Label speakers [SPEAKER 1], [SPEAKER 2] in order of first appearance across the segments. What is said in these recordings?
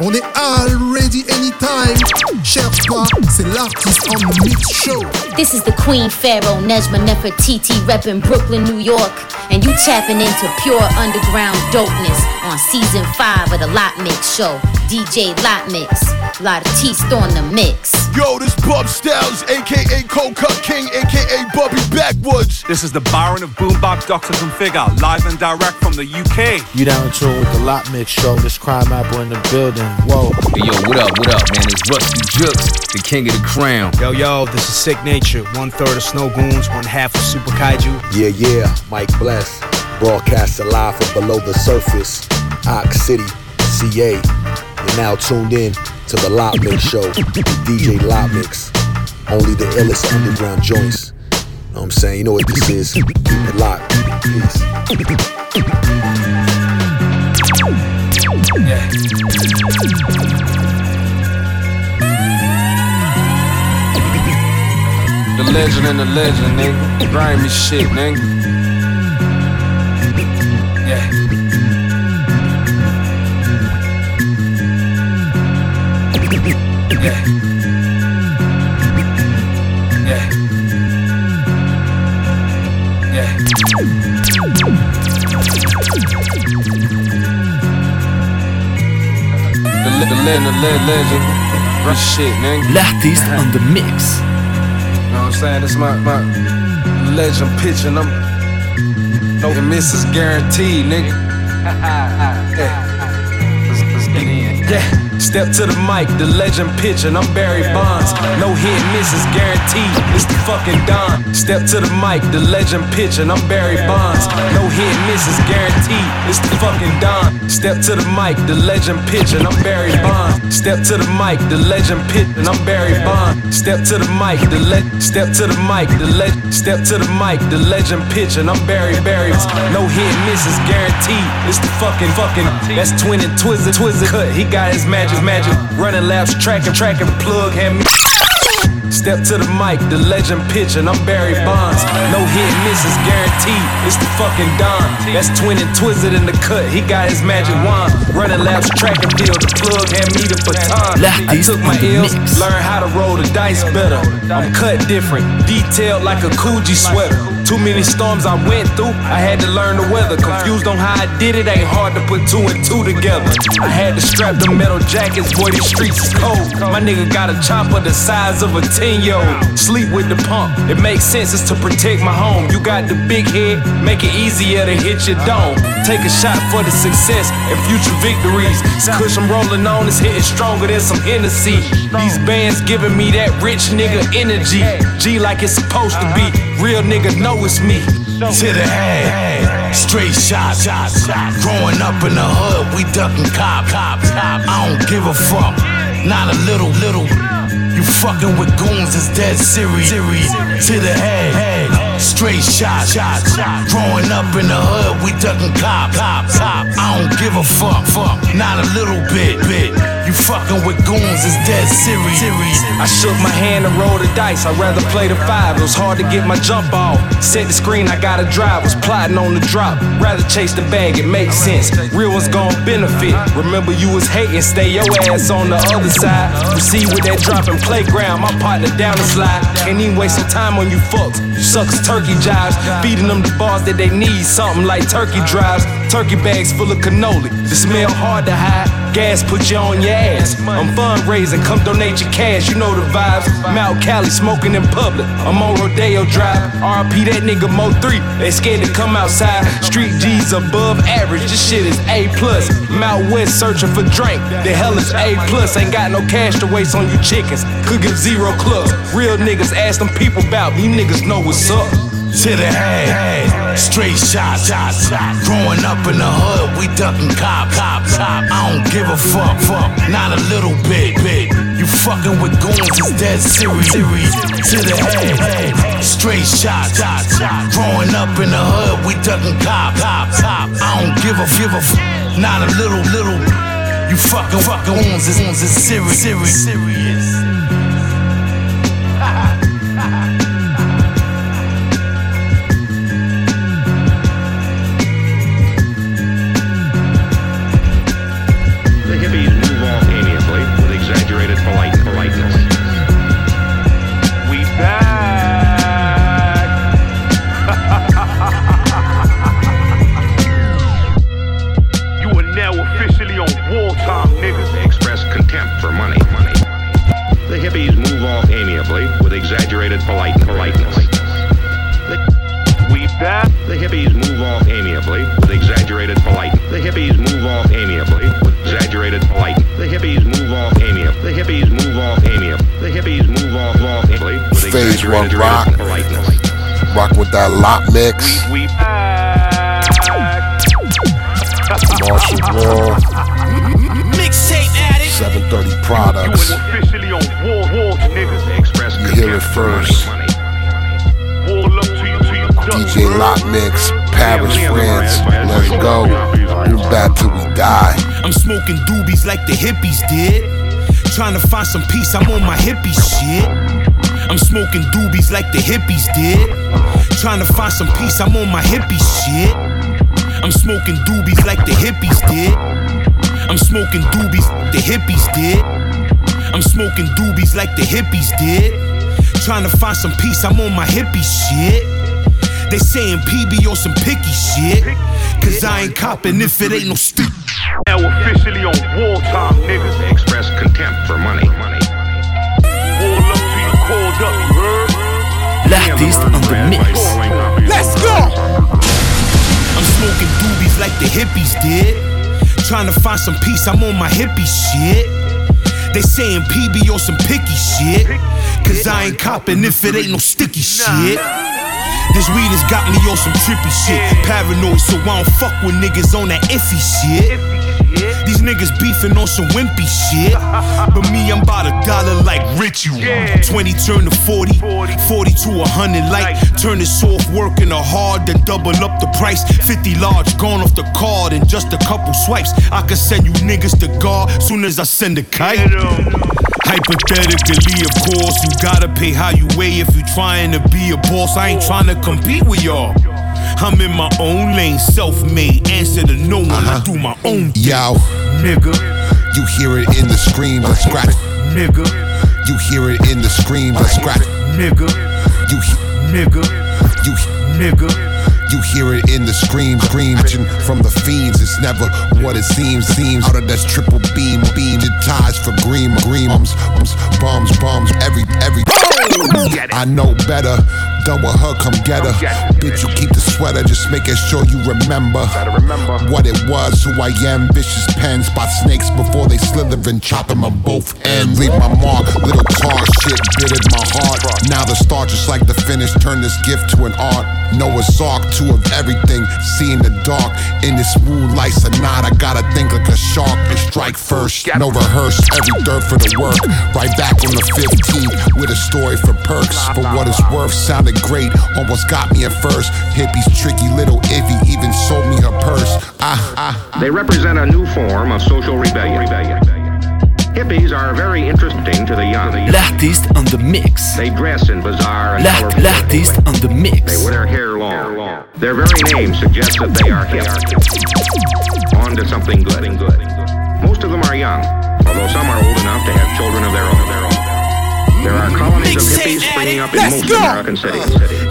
[SPEAKER 1] On est already anytime. Cherche pas, c'est l'artiste on the mix show.
[SPEAKER 2] This is the Queen Pharaoh, Nejma Nefertiti, repping Brooklyn, New York. And you tapping into pure underground dopeness on season five of the Lot Mix show. DJ Lot Mix. Lot of teeth on the mix.
[SPEAKER 3] Yo, this Bub Styles, aka Cold Cut King, aka Bubby Backwoods.
[SPEAKER 4] This is the Baron of Boombop Doctor Configure, live and direct from the UK.
[SPEAKER 5] You down in tune with the Lot Mix show, this Crimeapple in the building. Whoa.
[SPEAKER 6] Hey, yo, what up, what up, man? It's Rusty Juxx, the king of the crown.
[SPEAKER 7] Yo, yo, this is Sicknature, one third of Snowgoons, one half of Super Kaiju.
[SPEAKER 8] Yeah, yeah, Mic Bles, broadcasting live from below the surface, Ox City, CA. You're now tuned in to the Lot Mix show, DJ Lot Mix. Only the illest underground joints. Know what I'm saying? You know what this is. Keep it locked. Peace.
[SPEAKER 9] The legend and the legend, nigga. Grimy shit, nigga. Yeah. Yeah. Yeah. The, the legend, the le- legend. Real shit, nigga.
[SPEAKER 10] L'artiste on the mix.
[SPEAKER 9] You know what I'm saying? It's my, my legend pitch and I'm no misses guaranteed, nigga. yeah. Let's, let's get in. Yeah. Step to the mic, the legend pitch, and I'm Barry Bonds. No hit misses guaranteed. It's the fucking Don. Step to the mic, the legend pitch, and I'm Barry Bonds. No hit misses guaranteed. It's the fucking Don. Step to the mic, the legend pitch, and I'm Barry Bonds. Step to the mic, the legend pitch, and I'm Barry Bonds. Step to the mic, the le- Step to the mic, the le- Step to the mic, the legend pitch, and I'm Barry Barry. No hit misses guaranteed. It's the fucking fucking. That's twin and twizzle twizzle cut. He got his magic magic. Running laps, tracking tracking. Plug had me. Step to the mic, the legend pitch, and I'm Barry Bonds. No hit misses guaranteed. It's the fucking Don. That's twin and twizzled in the cut. He got his magic wand. Running laps, track and field. The plug had me the baton. I took my L's, learned how to roll the dice better. I'm cut different, detailed like a Coogi sweater. Too many storms I went through, I had to learn the weather. Confused on how I did it, ain't hard to put two and two together. I had to strap the metal jackets, boy, these streets is cold. My nigga got a chopper the size of a 10 year old. Sleep with the pump, it makes sense, it's to protect my home. You got the big head, make it easier to hit your dome. Take a shot for the success and future victories. Kush I'm rolling on is hitting stronger than some Hennessy. These bands giving me that rich nigga energy. G like it's supposed to be. Real nigga know it's me.
[SPEAKER 11] to the head. Straight shot. Growing up in the hood, we ducking cop. I don't give a fuck. Not a little, little. You fucking with goons is dead serious. To the head. Straight shot. Growing up in the hood, we ducking cop. I don't give a fuck. Fuck. Not a little bit. Bit. You fucking with goons is dead serious.
[SPEAKER 9] I shook my hand and rolled the dice. I'd rather play the five. It was hard to get my jump off. Set the screen, I gotta drive. Was plotting on the drop. Rather chase the bag, it makes sense. Real ones gon' benefit. Remember you was hating, stay your ass on the other side. Proceed with that dropping playground. My partner down the slide. Can't even waste some time on you fucks. You suckers turkey jobs. Feeding them the bars that they need. Something like turkey drives. Turkey bags full of cannoli. The smell hard to hide. Gas put you on your ass. I'm fundraising, come donate your cash. You know the vibes. Mount Cali smoking in public. I'm on Rodeo Drive. RP that nigga Mo3. They scared to come outside. Street G's above average. This shit is A plus. Mount West searching for drink. The hell is A plus. Ain't got no cash to waste on you chickens. Could give zero clubs. Real niggas ask them people about me. Niggas know what's up.
[SPEAKER 11] To the head. Straight shots. Growing up in the hood, we ducking cop. Cop. I don't give a fuck. Fuck. Not a little bit. Bit. You fucking with goons is dead serious. To the head. Straight shots. Growing up in the hood, we ducking cop. Cop. I don't give a give a. F- not a little little. You fucking fucking goons is is serious. Serious. Serious.
[SPEAKER 12] 730
[SPEAKER 4] You officially on war, war, niggas.
[SPEAKER 13] They express
[SPEAKER 12] You hear it
[SPEAKER 13] contempt for money.
[SPEAKER 12] first.
[SPEAKER 13] money.
[SPEAKER 4] Wall up to you, to you.
[SPEAKER 12] DJ Lot Mix, Paris, France. Let's go. Do that till we die.
[SPEAKER 14] I'm smoking doobies like the hippies did. Trying to find some peace, I'm on my hippie shit. I'm smoking doobies like the hippies did. Trying to find some peace, I'm on my hippie shit. I'm smoking doobies like the hippies did. I'm smoking doobies, the hippies did. I'm smoking doobies like the hippies did. Trying to find some peace, I'm on my hippie shit. They saying PB on some picky shit. Cause I ain't copping if it ain't no stick.
[SPEAKER 4] Now officially on wartime, niggas.
[SPEAKER 13] They express contempt for money. money.
[SPEAKER 4] Wall up to you, called up, you heard?
[SPEAKER 10] L'artiste on the mix.
[SPEAKER 14] Let's go! I'm smoking doobies like the hippies did. Trying to find some peace, I'm on my hippie shit. They saying PB on some picky shit. Cause I ain't copping if it ain't no sticky shit. This weed has got me on some trippy shit. Paranoid, so I don't fuck with niggas on that iffy shit. These niggas beefing on some wimpy shit. But me, I'm about a dollar like Richie. 20 turn to 40, 40 to 100 like. Turn this off working a hard, then double up the price. 50 large gone off the card in just a couple swipes. I can send you niggas to God soon as I send a kite. Hypothetically, of course, you gotta pay how you weigh if you trying to be a boss. I ain't trying to compete with y'all. I'm in my own lane, self-made. Answer to no one. I uh-huh. do my own thing,
[SPEAKER 12] Yo,
[SPEAKER 14] nigga,
[SPEAKER 12] you hear it in the screams and scratch.
[SPEAKER 14] nigga,
[SPEAKER 12] You hear it in the screams and scratch.
[SPEAKER 14] nigga,
[SPEAKER 12] You, he-
[SPEAKER 14] nigga,
[SPEAKER 12] you,
[SPEAKER 14] nigga.
[SPEAKER 12] You hear it in the scream, screaming from the fiends. It's never what it seems. Seems out of that triple beam, beam. It ties for green, green bums, bums, bums, bums. Every, every. I know better. Done with her, come get her. Bitch, you keep the sweater, just making sure you remember what it was, who I am. Vicious pen, spot snakes before they slither and chop them on both ends. Leave my mark, little tar shit bit bitted my heart. Now the start, just like the finish, turn this gift to an art. Noah's Ark, two of everything, seeing the dark. In this moonlight sonata, gotta think like a shark and strike first. No rehearse, every dirt for the work. Right back on the 15th with a story for perks. For what it's worth, sounded great, almost got me at first. Hippie's tricky little iffy, even sold me her purse. Ah, ah.
[SPEAKER 13] They represent a new form of social rebellion. Hippies are very interesting to the young.
[SPEAKER 10] L'artiste on the mix.
[SPEAKER 13] They dress in bizarre and
[SPEAKER 10] L'artiste on the mix.
[SPEAKER 13] They wear their hair long. Their very name suggests that they are hip. On to something good. Most of them are young, although some are old enough to have children of their own. There are colonies of hippies springing up in most American cities.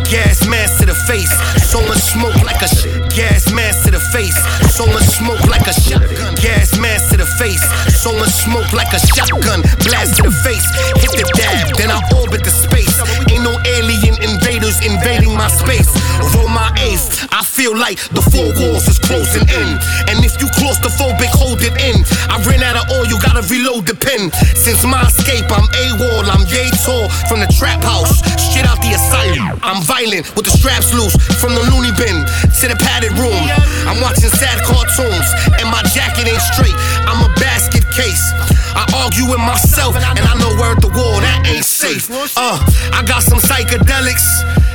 [SPEAKER 14] Gas mask to the face, so much smoke like a sh- gas mask to the face, so much smoke like a shotgun. Gas mask to the face, so much smoke like a shotgun. Blast to the face, hit the dab, then I orbit the space. Ain't no alien invaders invading my space. Roll my ace, I feel like the four walls is closing in. And if you claustrophobic, hold it in. I ran out of oil, you gotta reload the pen. Since my escape, I'm AWOL, I'm yay tall from the trap house, Shit out the asylum. I'm violent with the straps loose from the loony bin to the padded room. I'm watching sad cartoons and my jacket ain't straight. I'm a basket case. I argue with myself and I know word the wall that ain't safe. Uh, I got some psychedelics.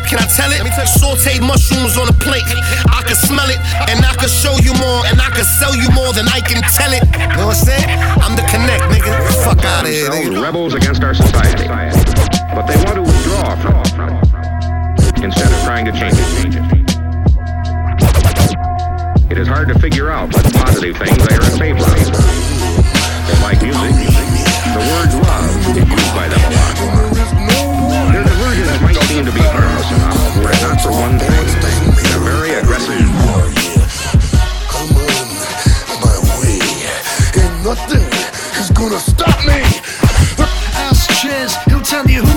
[SPEAKER 14] Can I tell it? Sauteed mushrooms on a plate. I can smell it, and I can show you more, and I can sell you more than I can tell it. You know what I'm saying? I'm the connect, nigga. Fuck out of here, nigga.
[SPEAKER 13] rebels against our society. But they want to withdraw from it instead of trying to change it. It is hard to figure out but positive things they are in favor of. They Like music, the word love is used by them a lot. Their divergence might seem to be harmless enough were it not for one thing. They're very aggressive.
[SPEAKER 15] My way. Ain't nothing is gonna stop me. Ask Chiz, he'll tell you who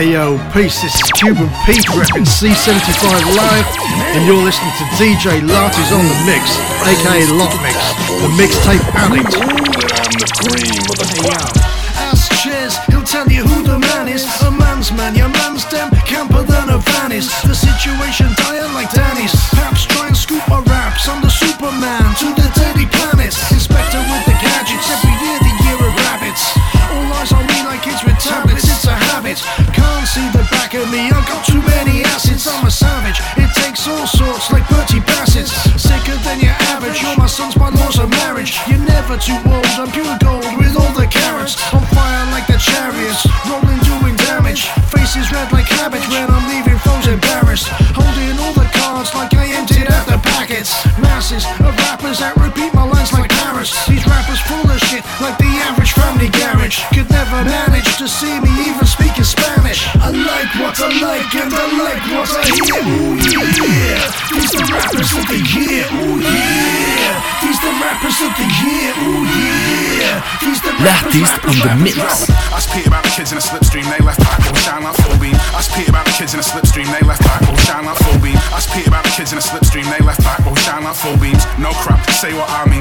[SPEAKER 16] Hey yo, peace, this is Cuban Pete repping C75 Live, and you're listening to DJ Larty's on the mix, aka Lot Mix, the mixtape addict.
[SPEAKER 15] The cream of the crop. Ask Chiz, he'll tell you who the man is. A man's man, your man's dem, camper than a van is. The situation many assets. I'm a savage, it takes all sorts like Bertie Bassett's. Sicker than your average, you're my son's by laws of marriage. You're never too old, I'm pure gold with all the carrots. On fire like the chariots, rolling doing damage. Faces red like cabbage when I'm leaving foes embarrassed. Holding all the cards like I emptied out the packets. Masses of rappers that repeat my lines like parrots. These rappers full of shit like the average family garage. Could never manage to see
[SPEAKER 10] L'artiste on the mix.
[SPEAKER 17] I spit about the kids in a slipstream, they left back, shine like full beam. I spit about the kids in a slipstream, they left back, shine like full beam. I spit about the kids in a slipstream, they left back, shine like full beams. No crap, say what I mean.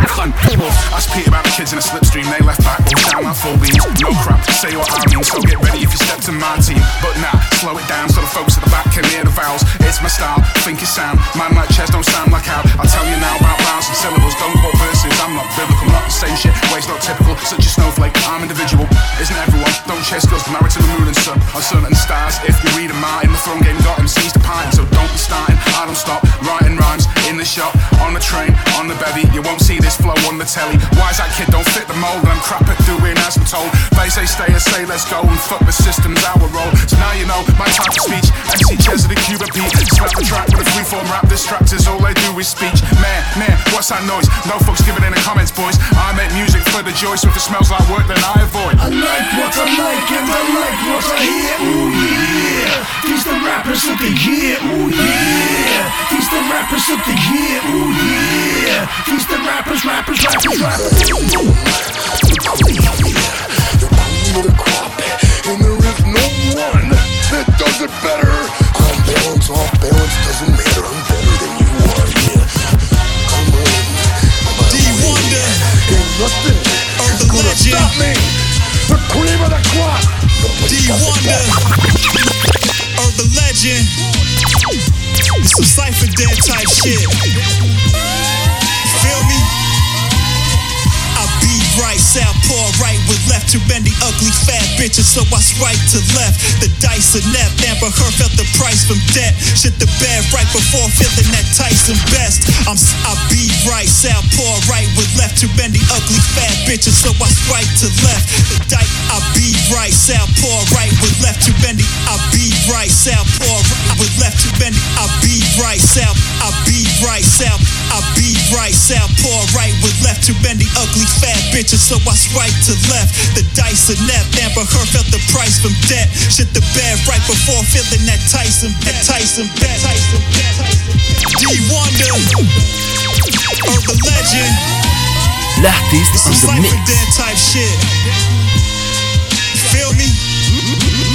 [SPEAKER 17] I spit about the kids in a slipstream, they left back, shine like full beams. No crap, say what I mean. So get ready if you step to my team. But nah, slow it down so the folks at the back can hear the vowels. It's my style, think it's sound. Man like Chez don't sound like how. I tell you now about rhymes and syllables, don't quote verses. I'm not biblical, not the same shit. Ways not typical, such a snowflake. I'm individual, isn't everyone? Don't chase girls married to the moon and sun. On certain stars, if you read them out in the throne game, got MCs to pine. So don't be starting, I don't stop. Writing rhymes in the shop, on the train, on the bevy. You won't see this flow on the telly. Why is that kid don't fit the mold? I'm crap at doing as I'm told. They say stay and say let's go and fuck the system's our role. So now you know my type of speech. MC Chez of the Cuban Pete. Slap the track with a freeform rap distractors. All they do is speech. Man, man, what's that noise? No folks give it in the comments, boys. I make music for the joy, so if it smells like work, then I avoid.
[SPEAKER 15] I like what I like and I like what I hear. Ooh yeah, these the rappers of the year. Ooh yeah, these the rappers of the year. Ooh yeah, these the rappers, rappers, rappers, rappers.
[SPEAKER 18] To left. The dice are net. Amber Heard felt the price from debt. Shit the bed right before feeling that Tyson best. I'm I be right, southpaw right with left. Too many ugly fat bitches, so I swipe to left. The dice I be right, southpaw right with left. Too many I be right, southpaw right with left. Too many I be right, south. I be right, south. I be right, southpaw right with left. Too many ugly fat bitches, so I swipe to left. The dice are net. Amber Heard felt the price from debt. Shit the bed right before feeling that Tyson bet. Tyson bet. Tyson bet. D Wonder. The legend. Some
[SPEAKER 10] on the mix.
[SPEAKER 18] type shit. Feel me?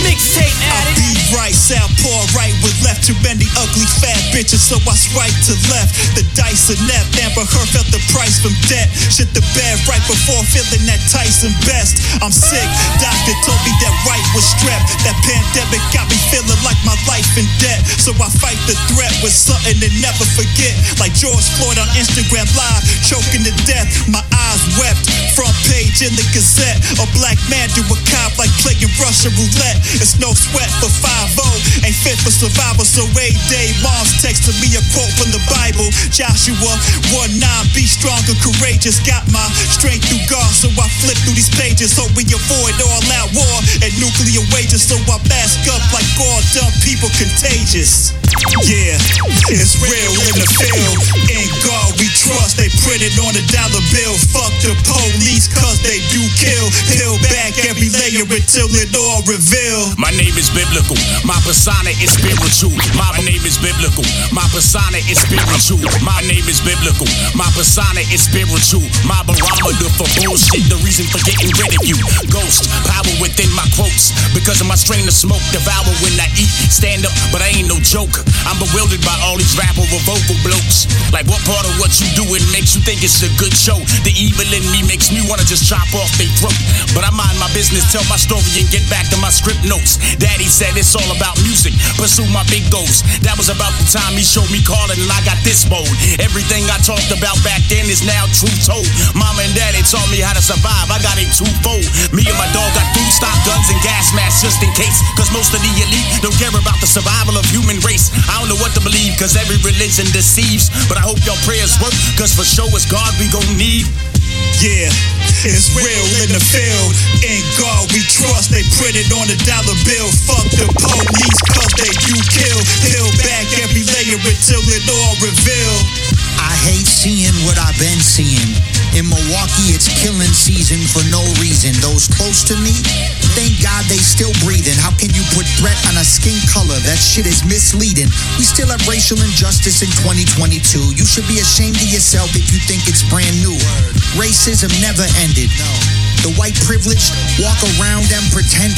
[SPEAKER 18] Mixtape addict. Right, southpaw right with left. Too many ugly fat bitches, so I swipe to left. The dice are net. Amber Heard felt the price from debt. Shit the bed right before feeling that Tyson best. I'm sick. Doctor told me that right was strep. That pandemic got me feeling like my life in debt. So I fight the threat with something to never forget. Like George Floyd on Instagram Live, choking to death. My eyes wept. Front page in the Gazette. A black man do a cop like playing Russian roulette. It's no sweat for 5 Ain't fit for survival. So every day, mom's texting me a quote from the Bible. Joshua 1 9, be strong and courageous. Got my strength through God, so I flip through these pages. Hope we avoid all out war and nuclear wages. So I mask up like all dumb people contagious. Yeah, it's real in the field. In God we trust. They printed on a dollar bill. Fuck the police, cause they do kill. Peel back every layer until it all reveal.
[SPEAKER 19] My name is biblical. My persona is spiritual. My name is biblical. My persona is spiritual. My name is biblical. My persona is spiritual. My barometer for bullshit. The reason for getting rid of you. Ghost power within my quotes. Because of my strain of smoke. Devour when I eat. Stand up, but I ain't no joke. I'm bewildered by all these rapper or vocal blokes. Like what part of what you do, it makes you think it's a good show? The evil in me makes me wanna just chop off their throat. But I mind my business, tell my story and get back to my script notes. Daddy said it's all about music, pursue my big goals. That was about the time he showed me calling and I got this mode. Everything I talked about back then is now truth told. Mama and daddy taught me how to survive, I got it twofold. Me and my dog got food stock, guns, and gas masks just in case. Cause most of the elite don't care about the survival of human race. I don't know what to believe, cause every religion deceives. But I hope your prayers work, cause for sure it's God we gon' need.
[SPEAKER 18] Yeah, it's real in the field. In God we trust. They printed on the dollar bill. Fuck the police, cause they you kill. Peel back every layer until it all reveal.
[SPEAKER 20] I hate seeing what I've been seeing. In Milwaukee, it's killing season for no reason. Those close to me, thank God they still breathing. How can you put threat on a skin color? That shit is misleading. We still have racial injustice in 2022. You should be ashamed of yourself if you think it's brand new. Racism never ended. The white privileged walk around and pretended.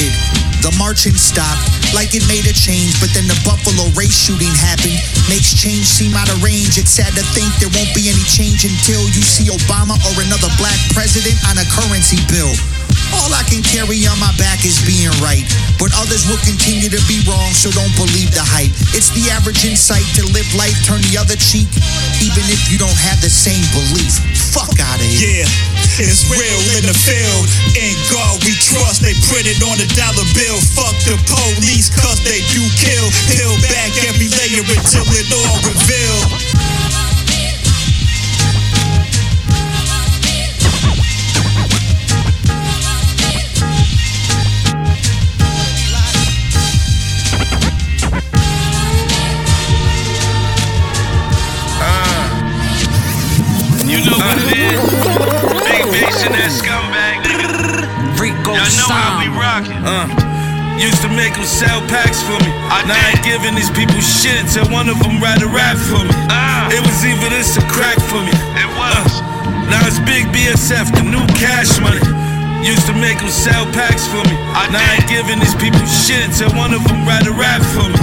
[SPEAKER 20] Marching stopped like it made a change, but then the Buffalo race shooting happened. Makes change seem out of range. It's sad to think there won't be any change until you see Obama or another black president on a currency bill. All I can carry on my back is being right, but others will continue to be wrong, so don't believe the hype. It's the average insight to live life, turn the other cheek, even if you don't have the same belief. Fuck out of here.
[SPEAKER 18] Yeah, it's real in the field. In God we trust. They printed on a dollar bill. Fuck the police, cause they do kill. Peel back every layer until it all reveal.
[SPEAKER 21] Used to make them sell packs for me. now I ain't giving these people shit till one of them write a rap for me. It was either this or crack for me.
[SPEAKER 22] It was.
[SPEAKER 21] Uh, now it's big BSF, the new cash money. Used to make them sell packs for me. now I ain't giving these people shit till one of them write a rap for me.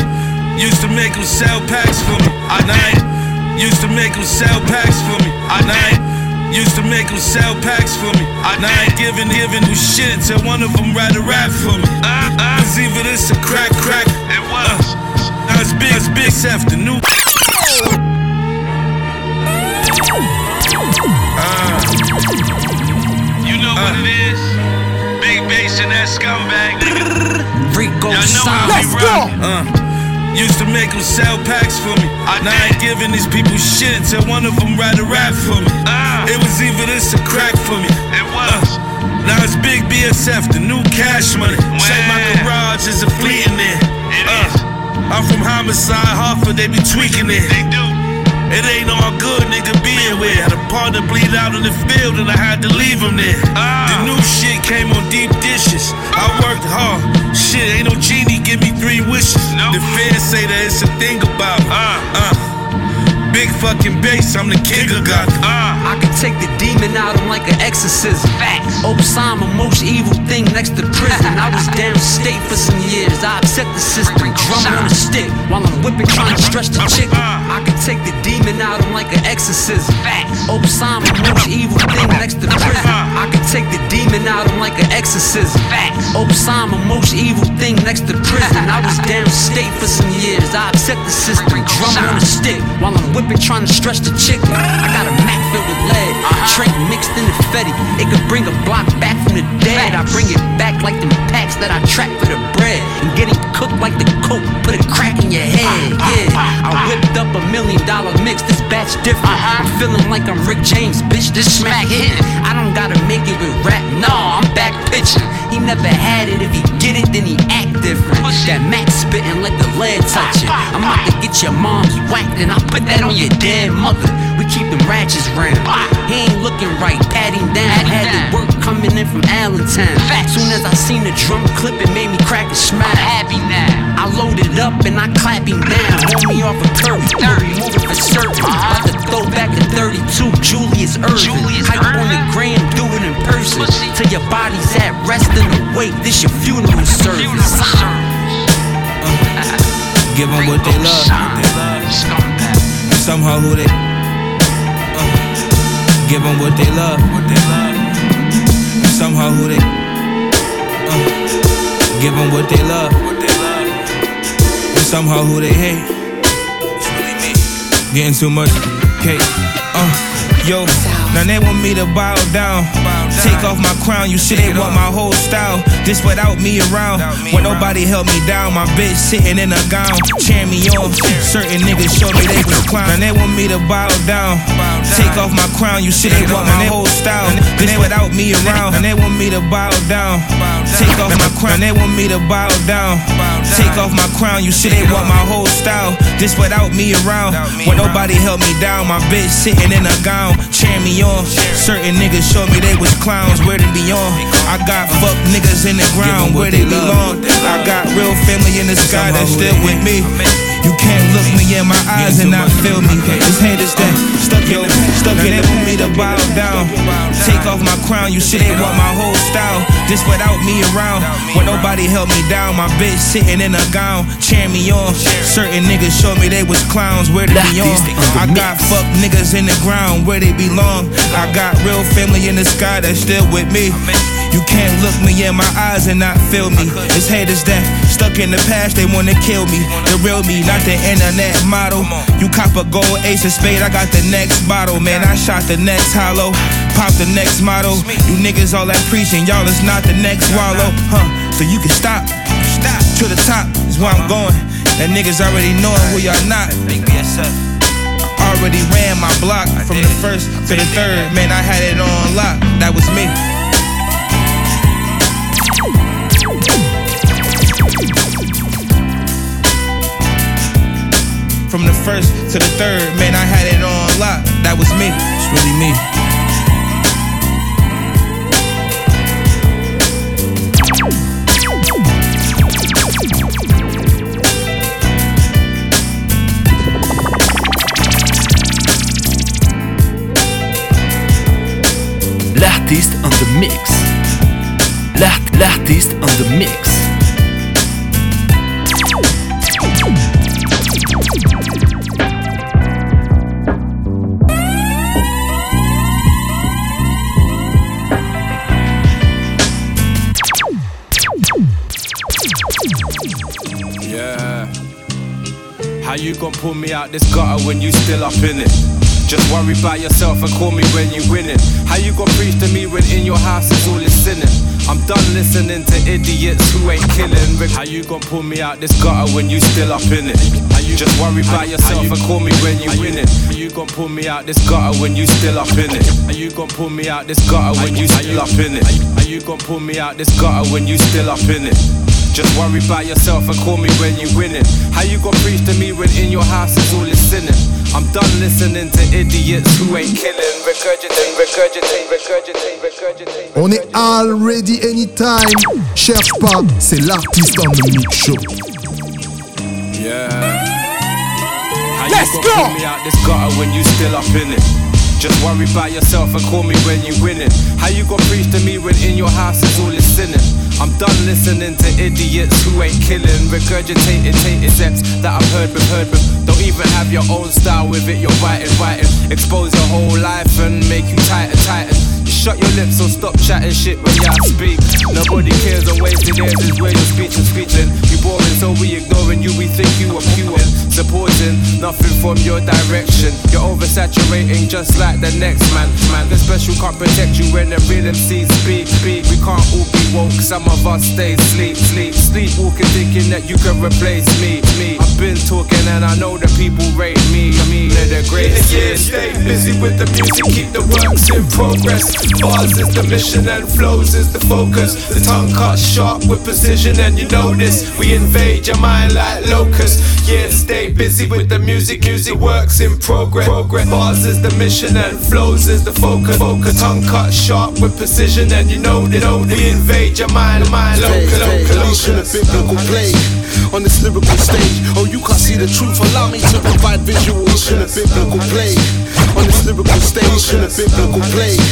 [SPEAKER 21] Used to make them sell packs for me. now I ain't Used to make them sell packs for me. I ain't used to make them sell packs for me. I ain't giving giving them shit till one of them write a rap for me. Ah, ah. It's either this or crack crack.
[SPEAKER 22] It was.
[SPEAKER 21] Uh, now it's big, it's big Seth, the new. Ah.
[SPEAKER 22] You know what it uh. is. Big bass and that scumbag.
[SPEAKER 21] Rico
[SPEAKER 22] Y'all know how we rockin'.
[SPEAKER 21] Uh, used to make them sell packs for me. now I ain't giving these people shit till one of them write a rap for me. BSF, the new cash money. Check my garage, is a fleet in there.
[SPEAKER 22] It
[SPEAKER 21] Uh. I'm from Homicide, Hartford, they be tweaking it.
[SPEAKER 22] They do.
[SPEAKER 21] It ain't all good, nigga, being with. Had a partner bleed out in the field and I had to leave him there.
[SPEAKER 22] Ah.
[SPEAKER 21] The new shit came on deep dishes. I worked hard. Shit, ain't no genie give me three wishes. The feds say that it's a thing about me.
[SPEAKER 22] Ah.
[SPEAKER 21] Uh, big fucking bass, I'm the king of God.
[SPEAKER 22] Ah.
[SPEAKER 23] I can take the demon out him like an exorcism.
[SPEAKER 22] Facts.
[SPEAKER 23] Osama, most evil thing next to prison. I was downstate for some years. I upset the system, drumming on a stick while I'm whipping, trying to stretch the chick. I can take the demon out him like an exorcism.
[SPEAKER 22] Facts.
[SPEAKER 23] Osama, most evil thing next to prison. I can take the demon out him like an exorcism.
[SPEAKER 22] Facts.
[SPEAKER 23] Osama, most evil thing next to prison. I was downstate for some years. I upset the system, drumming on a stick while I'm whipping, trying to stretch the chick. I got a Mac filled with lead, Trey mixed in the Fetty. It could bring a block back from the dead. I bring it back like them packs that I track for the bread. And getting cooked like the coke, put a crack in your head. Yeah, I whipped up a million dollar mix. This batch different. I'm feeling like I'm Rick James, bitch. This smack hitting. I don't gotta make it with rap. No, I'm back pitching. He never had it. If he get it, then he act different. That Mac spitting, let the lead touch it. I'm about to get your mom's whacked, and I put that on your dead mother. We keep them ratchets round. He ain't looking right, pat him down. Had the work coming in from Allentown. Soon as I seen the drum clip, it made me crack a smile. happy now. I loaded up and I clap him down. Hold me off a curve, 30, moving for certain. About to throw back a 32, Julius Erving. Hype on the gram, do it in person. Till your body's at rest in the wake. This your funeral service.
[SPEAKER 24] Give them what they love. And somehow who they. Give them what they love. What they And somehow who they. Uh, give them what they love. And somehow who they hate. It's really me. Getting too much cake. Uh, yo, now they want me to bow down. Take off my crown, you shit, they want my whole style. This without me around. When nobody held me down, my bitch sitting in a gown, cheering me on. Certain niggas showed me they was clown. Now they want me to bow down. Take off my crown, you shit, they want my whole style. This without me around. And they want me to bow down. Take off my crown, they want me to bow down. Take off my crown, you shit, they want my whole style. This without me around. When nobody held me down, my bitch sitting in a gown, cheering me on. Certain niggas showed me they was clowns, where they be on. I got fuck niggas in the ground, where they belong. I got real family in the sky that's still with me. You can't look me in my eyes and not feel me. This haters that stuck yo, stuck it, they want me to bow down. Take off my crown, you shit, they want my whole style. This without me around. When nobody held me down, my bitch sitting in a gown, cheering me on. Certain niggas showed me they was clowns, where they be on. I got fuck niggas in the ground, where they belong. I got real family in the sky that's still with me. Can't look me in my eyes and not feel me. It's haters that stuck in the past, they wanna kill me. The real me, not the internet model. You cop a gold ace of spade, I got the next bottle. Man, I shot the next hollow, pop the next model. You niggas all that preaching, y'all is not the next wallow. Huh, so you can stop, stop to the top is where I'm going. And niggas already knowing who y'all not. Already ran my block from the first to the third. Man, I had it on lock. That was me. First to the third, man, I had it on lock. That was me. It's really me.
[SPEAKER 10] L'artiste on the mix. L'art- L'artiste on the mix.
[SPEAKER 9] How you gon' pull me out this gutter when you still up in it? Just worry about yourself and call me when you win it. How you gonna preach to me when in your house is all is sinning? I'm done listening to idiots who ain't killing. How you gonna pull me out this gutter when you still up in it? How you just worry about yourself and call me when you winning? How you gon' pull me out this gutter when you still up in it? How you gon' pull me out this gutter when you still up in it? How you gonna pull me out this gutter when you still up in it? Just worry about yourself and call me when you win it. How you gonna preach to me when in your house is all is sinning? I'm done listening to idiots who ain't killing. Regurgitate, regurgitate, regurgitate, regurgitate.
[SPEAKER 1] On est already anytime. Cherche pas, c'est l'artiste on the mix show.
[SPEAKER 9] Yeah. How Let's you go. Pull me out this gutter when you still up in it. Just worry about yourself and call me when you winning. How you gonna preach to me when in your house is all is sinning? I'm done listening to idiots who ain't killing, regurgitating, tainted steps that I've heard with, heard. Don't even have your own style with it, you're writing, writing. Expose your whole life and make you tighter, tighter. Shut your lips or stop chatting shit when y'all speak. Nobody cares or wasted ears is where your speech is speeching. You boring, so we ignoring you. We think you are pure, supporting nothing from your direction. You're oversaturating just like the next man. Man, the special can't protect you when the real MCs speak. Speak, we can't all be woke. Some of us stay sleep, sleep, sleepwalking, thinking that you can replace me. Me, I've been talking and I know that people rate me. Me, they're the greatest.
[SPEAKER 25] Yeah, stay busy with the music, keep the works in progress. Bars is the mission and flows is the focus. The tongue cuts sharp with precision, and you know this. We invade your mind like locusts. Yeah, stay busy with
[SPEAKER 9] the music, music works in progress. progress. Bars is the mission and flows is the focus. focus. Tongue cut sharp with precision, and you know that we invade your mind, mind, local, local,
[SPEAKER 26] Unleashing a biblical plague on this lyrical stage. Oh, you can't see the truth. Allow me to provide visuals in a biblical plague on this lyrical stage. In a biblical plague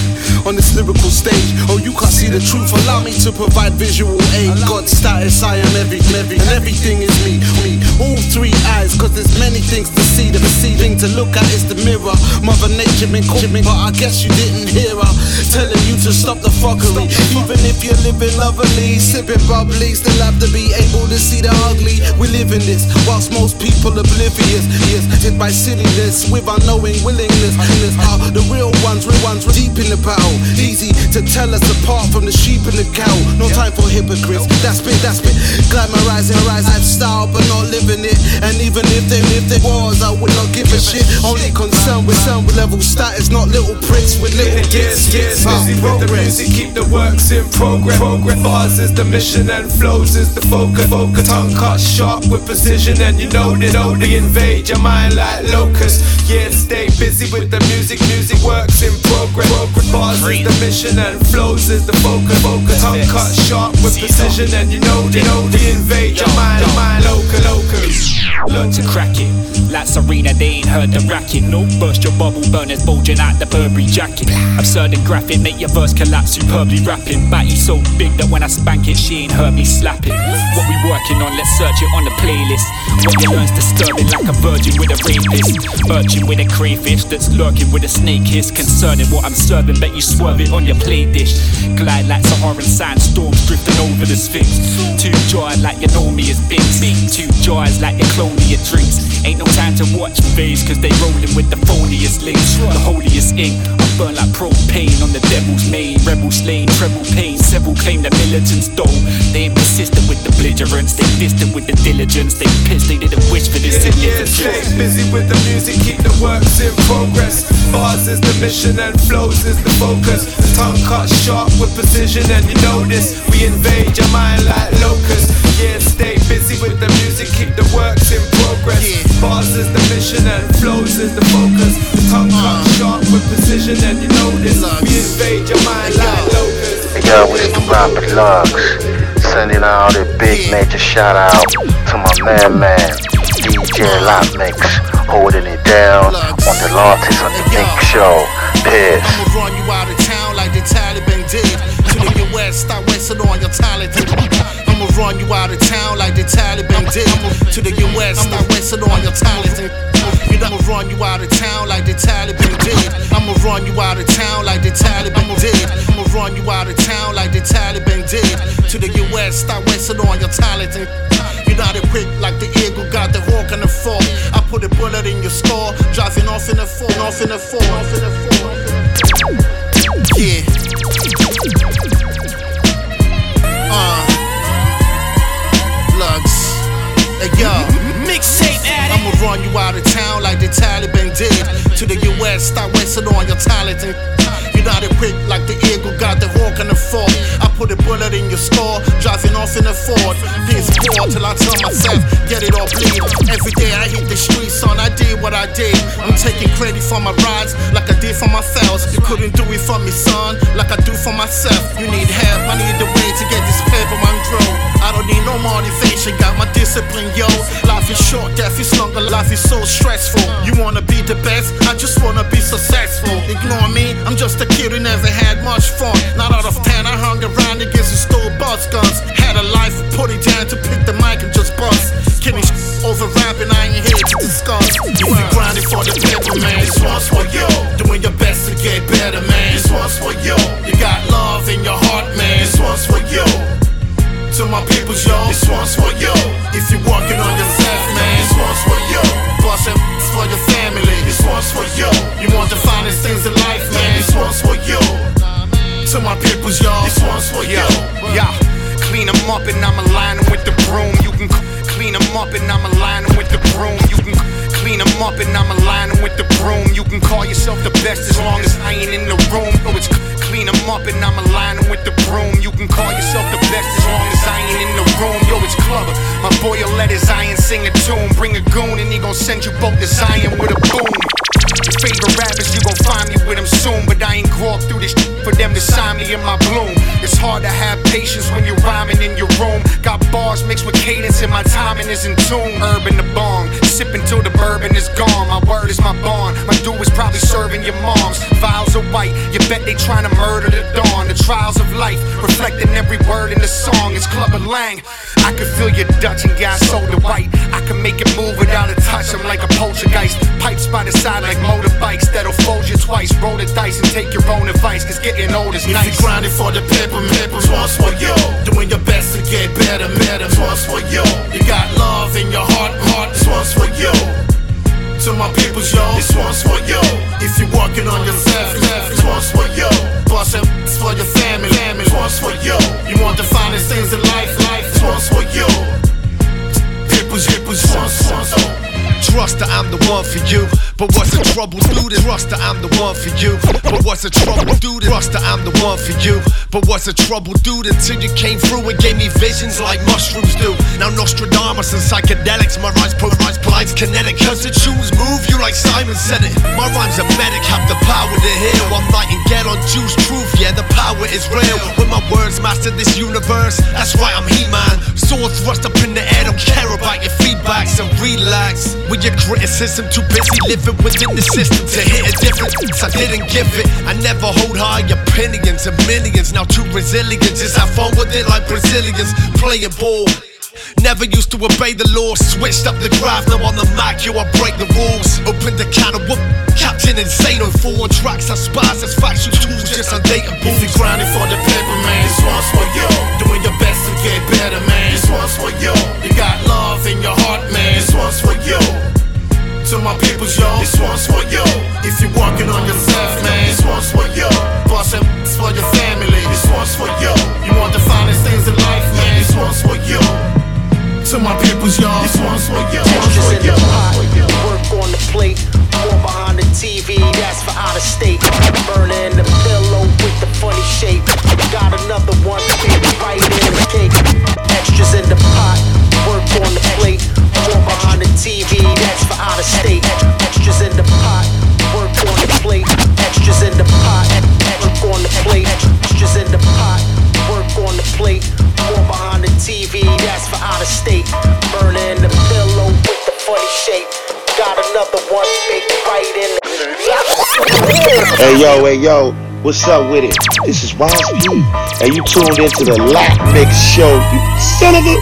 [SPEAKER 26] on this lyrical stage. Oh, you can't see the truth. Allow me to provide visual aid. God status, I am every, every, and everything is me, me. All three eyes, cause there's many things to see. The thing to look at is the mirror. Mother Nature been calling, but I guess you didn't hear her telling you to stop the fuckery. Even if you're living lovely, sipping bubbly, still have to be able to see the ugly. We live in this, whilst most people oblivious. Yes, hit by silliness with unknowing willingness. Are the real ones, real ones, deep in the battle. Easy to tell us apart from the sheep and the cow. No time for hypocrites. That's bit, that's bit. Glamorizing rise lifestyle, but not living it. And even if they if there was, I would not give a shit. Only concerned with sound level status, not little pricks with little
[SPEAKER 9] Yes, yes, busy with the music, keep the works in progress. Progress. Bars is the mission and flows is the focus. focus. Tongue cut sharp with precision, and you know that oh, they invade your mind like locusts. Yeah, stay busy with the music, music works in progress. progress. Bars is the mission and flows is the focus. focus. Tongue cut sharp with precision, and you know that oh, they invade your mind, mind, local.
[SPEAKER 27] Learn to crack it. Like Serena, they ain't heard the racket. No burst your bubble burners bulging out the Burberry jacket. Absurd and graphic, make your verse collapse superbly rapid. Batty so big that when I spank it, she ain't heard me slap it. What we working on, let's search it on the playlist. What you learn's disturbing like a virgin with a rapist. Urging with a crayfish that's lurking with a snake hiss. Concerning what I'm serving, bet you swerve it on your play dish. Glide like Saharan sandstorms drifting over the sphinx. Two joy like you know me as Binks. Two joys like you me your drinks. Ain't no time to watch phase, cause they rolling with the phoniest links. The holiest ink. Burn like propane on the devil's main. Rebel slain, treble pain. Several claim the militants though. They ain't persistent with the belligerents. They distant with the diligence. They pissed, they didn't wish for this
[SPEAKER 9] yeah, yeah, stay busy with the music, keep the works in progress. Bars is the mission and flows is the focus. The tongue cut sharp with precision, and you know this. We invade your mind like locusts. Yeah, stay busy with the music, keep the works in progress. Bars is the mission and flows is the focus. The tongue cut sharp with precision, know this. We invade your mind like locusts.
[SPEAKER 28] Hey, yo, it's the Robert Lughz. Sending out a big major shout out to my man, man, DJ Lot Mix, holding it down on the Lartis on the Big Show. Piss.
[SPEAKER 26] I'ma run you out of town like the Taliban did. To the US, stop wasting on your talent. I'ma run you out of town like the Taliban did. To the US, stop wasting on your talent. I'ma run you out of town like the Taliban did. I'ma run you out of town like the Taliban did. I'ma run you out of town like the Taliban did. To the US, stop wasting on your talent. You're not equipped like the eagle, got the hawk and the fall. I put a bullet in your skull, driving off in the fall, off in the fall, off in the fall. Yeah. Hey, yo.
[SPEAKER 27] Mixtape
[SPEAKER 26] I'ma run you out of town like the Taliban did. To the US, stop wasting on your talent. You're not equipped like the eagle, got the hawk and the fall. Put a bullet in your skull, driving off in a Ford. This poor till I tell myself, get it or bleed. Every day I hit the streets, son, I did what I did. I'm taking credit for my rides, like I did for my fails. You couldn't do it for me, son, like I do for myself. You need help, I need a way to get this paper grow. I don't need no motivation, got my discipline, yo. Life is short, death is longer, life is so stressful. You wanna be the best, I just wanna be successful. Ignore me, I'm just a kid who never had much fun. Not out of ten, I hung around niggas stole bus guns. Had a life, put it down to pick the mic and just bust. Over rapping, I ain't here to discuss. Grinding for the paper, man, this one's for you. Doing your best to get better, man, this one's for you. You got love in your heart, man, this one's for you. To my peoples, yo, this one's for you. If you're working on yourself, man, this one's for you. Bustin' for your family, this one's for you. You want the finest things in life, man, this one's for you. To my peoples, yo, this one's for you.
[SPEAKER 29] Yeah, clean them up and I'm aligning with the broom. You can clean them up and I'm aligning with the broom. You can clean them up and I'm aligning with the broom. You can call yourself the best as long as I ain't in the room. It's
[SPEAKER 26] clean them up and I'm aligning with the broom. You can call yourself the best as long as I ain't in the room. Yo, it's Clubber. My boy will let his iron sing a tune. Bring a goon and he gon' send you both to Zion with a boom. Your favorite rappers, you gon' find me with them soon. But I ain't grow through this for them to sign me in my bloom. It's hard to have patience when you're rhyming in your room. Got bars mixed with cadence and my timing is in tune. Urban the bong, sipping till the bourbon is gone. My word is my bond. My dude is probably serving your moms. Vials of white, you bet they trying to murder the dawn. The trials of life, reflecting every word in the song. It's Clubber Lang. I can feel your Dutch and gas soda white. I can make it move without a touch. I'm like a poltergeist. Pipes by the side like motorbikes that'll fold you twice. Roll the dice and take your own advice, cause getting old is
[SPEAKER 30] If
[SPEAKER 26] nice.
[SPEAKER 30] you grinding for the paper, papers once for you. Doing your best to get better, better, once for you. You got love in your heart, heart, one's for you. To my peoples, yo, this one's for you. If you're working on yourself, left, this one's for you. Bustin' it's for your family, family, this one's for you. You want the finest things in life, life, this one's for you.
[SPEAKER 31] Trust that I'm the one for you. But what's the trouble, dude? Trust that I'm the one for you. But what's the trouble, dude? Trust that I'm the one for you. But what's the trouble, dude? Until you came through and gave me visions like mushrooms do. Now Nostradamus and psychedelics, my rhymes polarize, plies kinetic. Cause the tunes move you like Simon said it. My rhymes are medic, have the power to heal. I'm lighting get on juice truth, yeah, the power is real. When my words master this universe, that's right, I'm He-Man. Sword thrust up in the air, don't care about your feedbacks and relax. With your criticism, too busy living within the system to hit a difference. I didn't give it. I never hold high opinions of millions. Now two Brazilians just have fun with it like Brazilians playing ball. Never used to obey the law, switched up the graph, now on the mic, yo, I break the rules. Open the can of whoop, Captain Insane on four tracks, I spies as factual tools, just undateable.
[SPEAKER 30] If you're grinding for the paper, man, yo,
[SPEAKER 32] hey yo, what's up with it? This is Wais P. And you tuned into the Lat Mix Show, you son of a.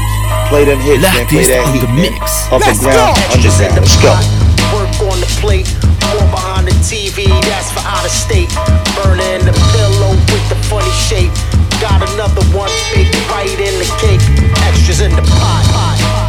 [SPEAKER 32] Play them hits, man. Play that heat, man. Underground, underground. Let's go.
[SPEAKER 33] Work on the plate, more behind the TV, that's for out of state. Burner in the pillow with the funny shape. Got another one, big bite in the cake. Extras in the pot. Extra,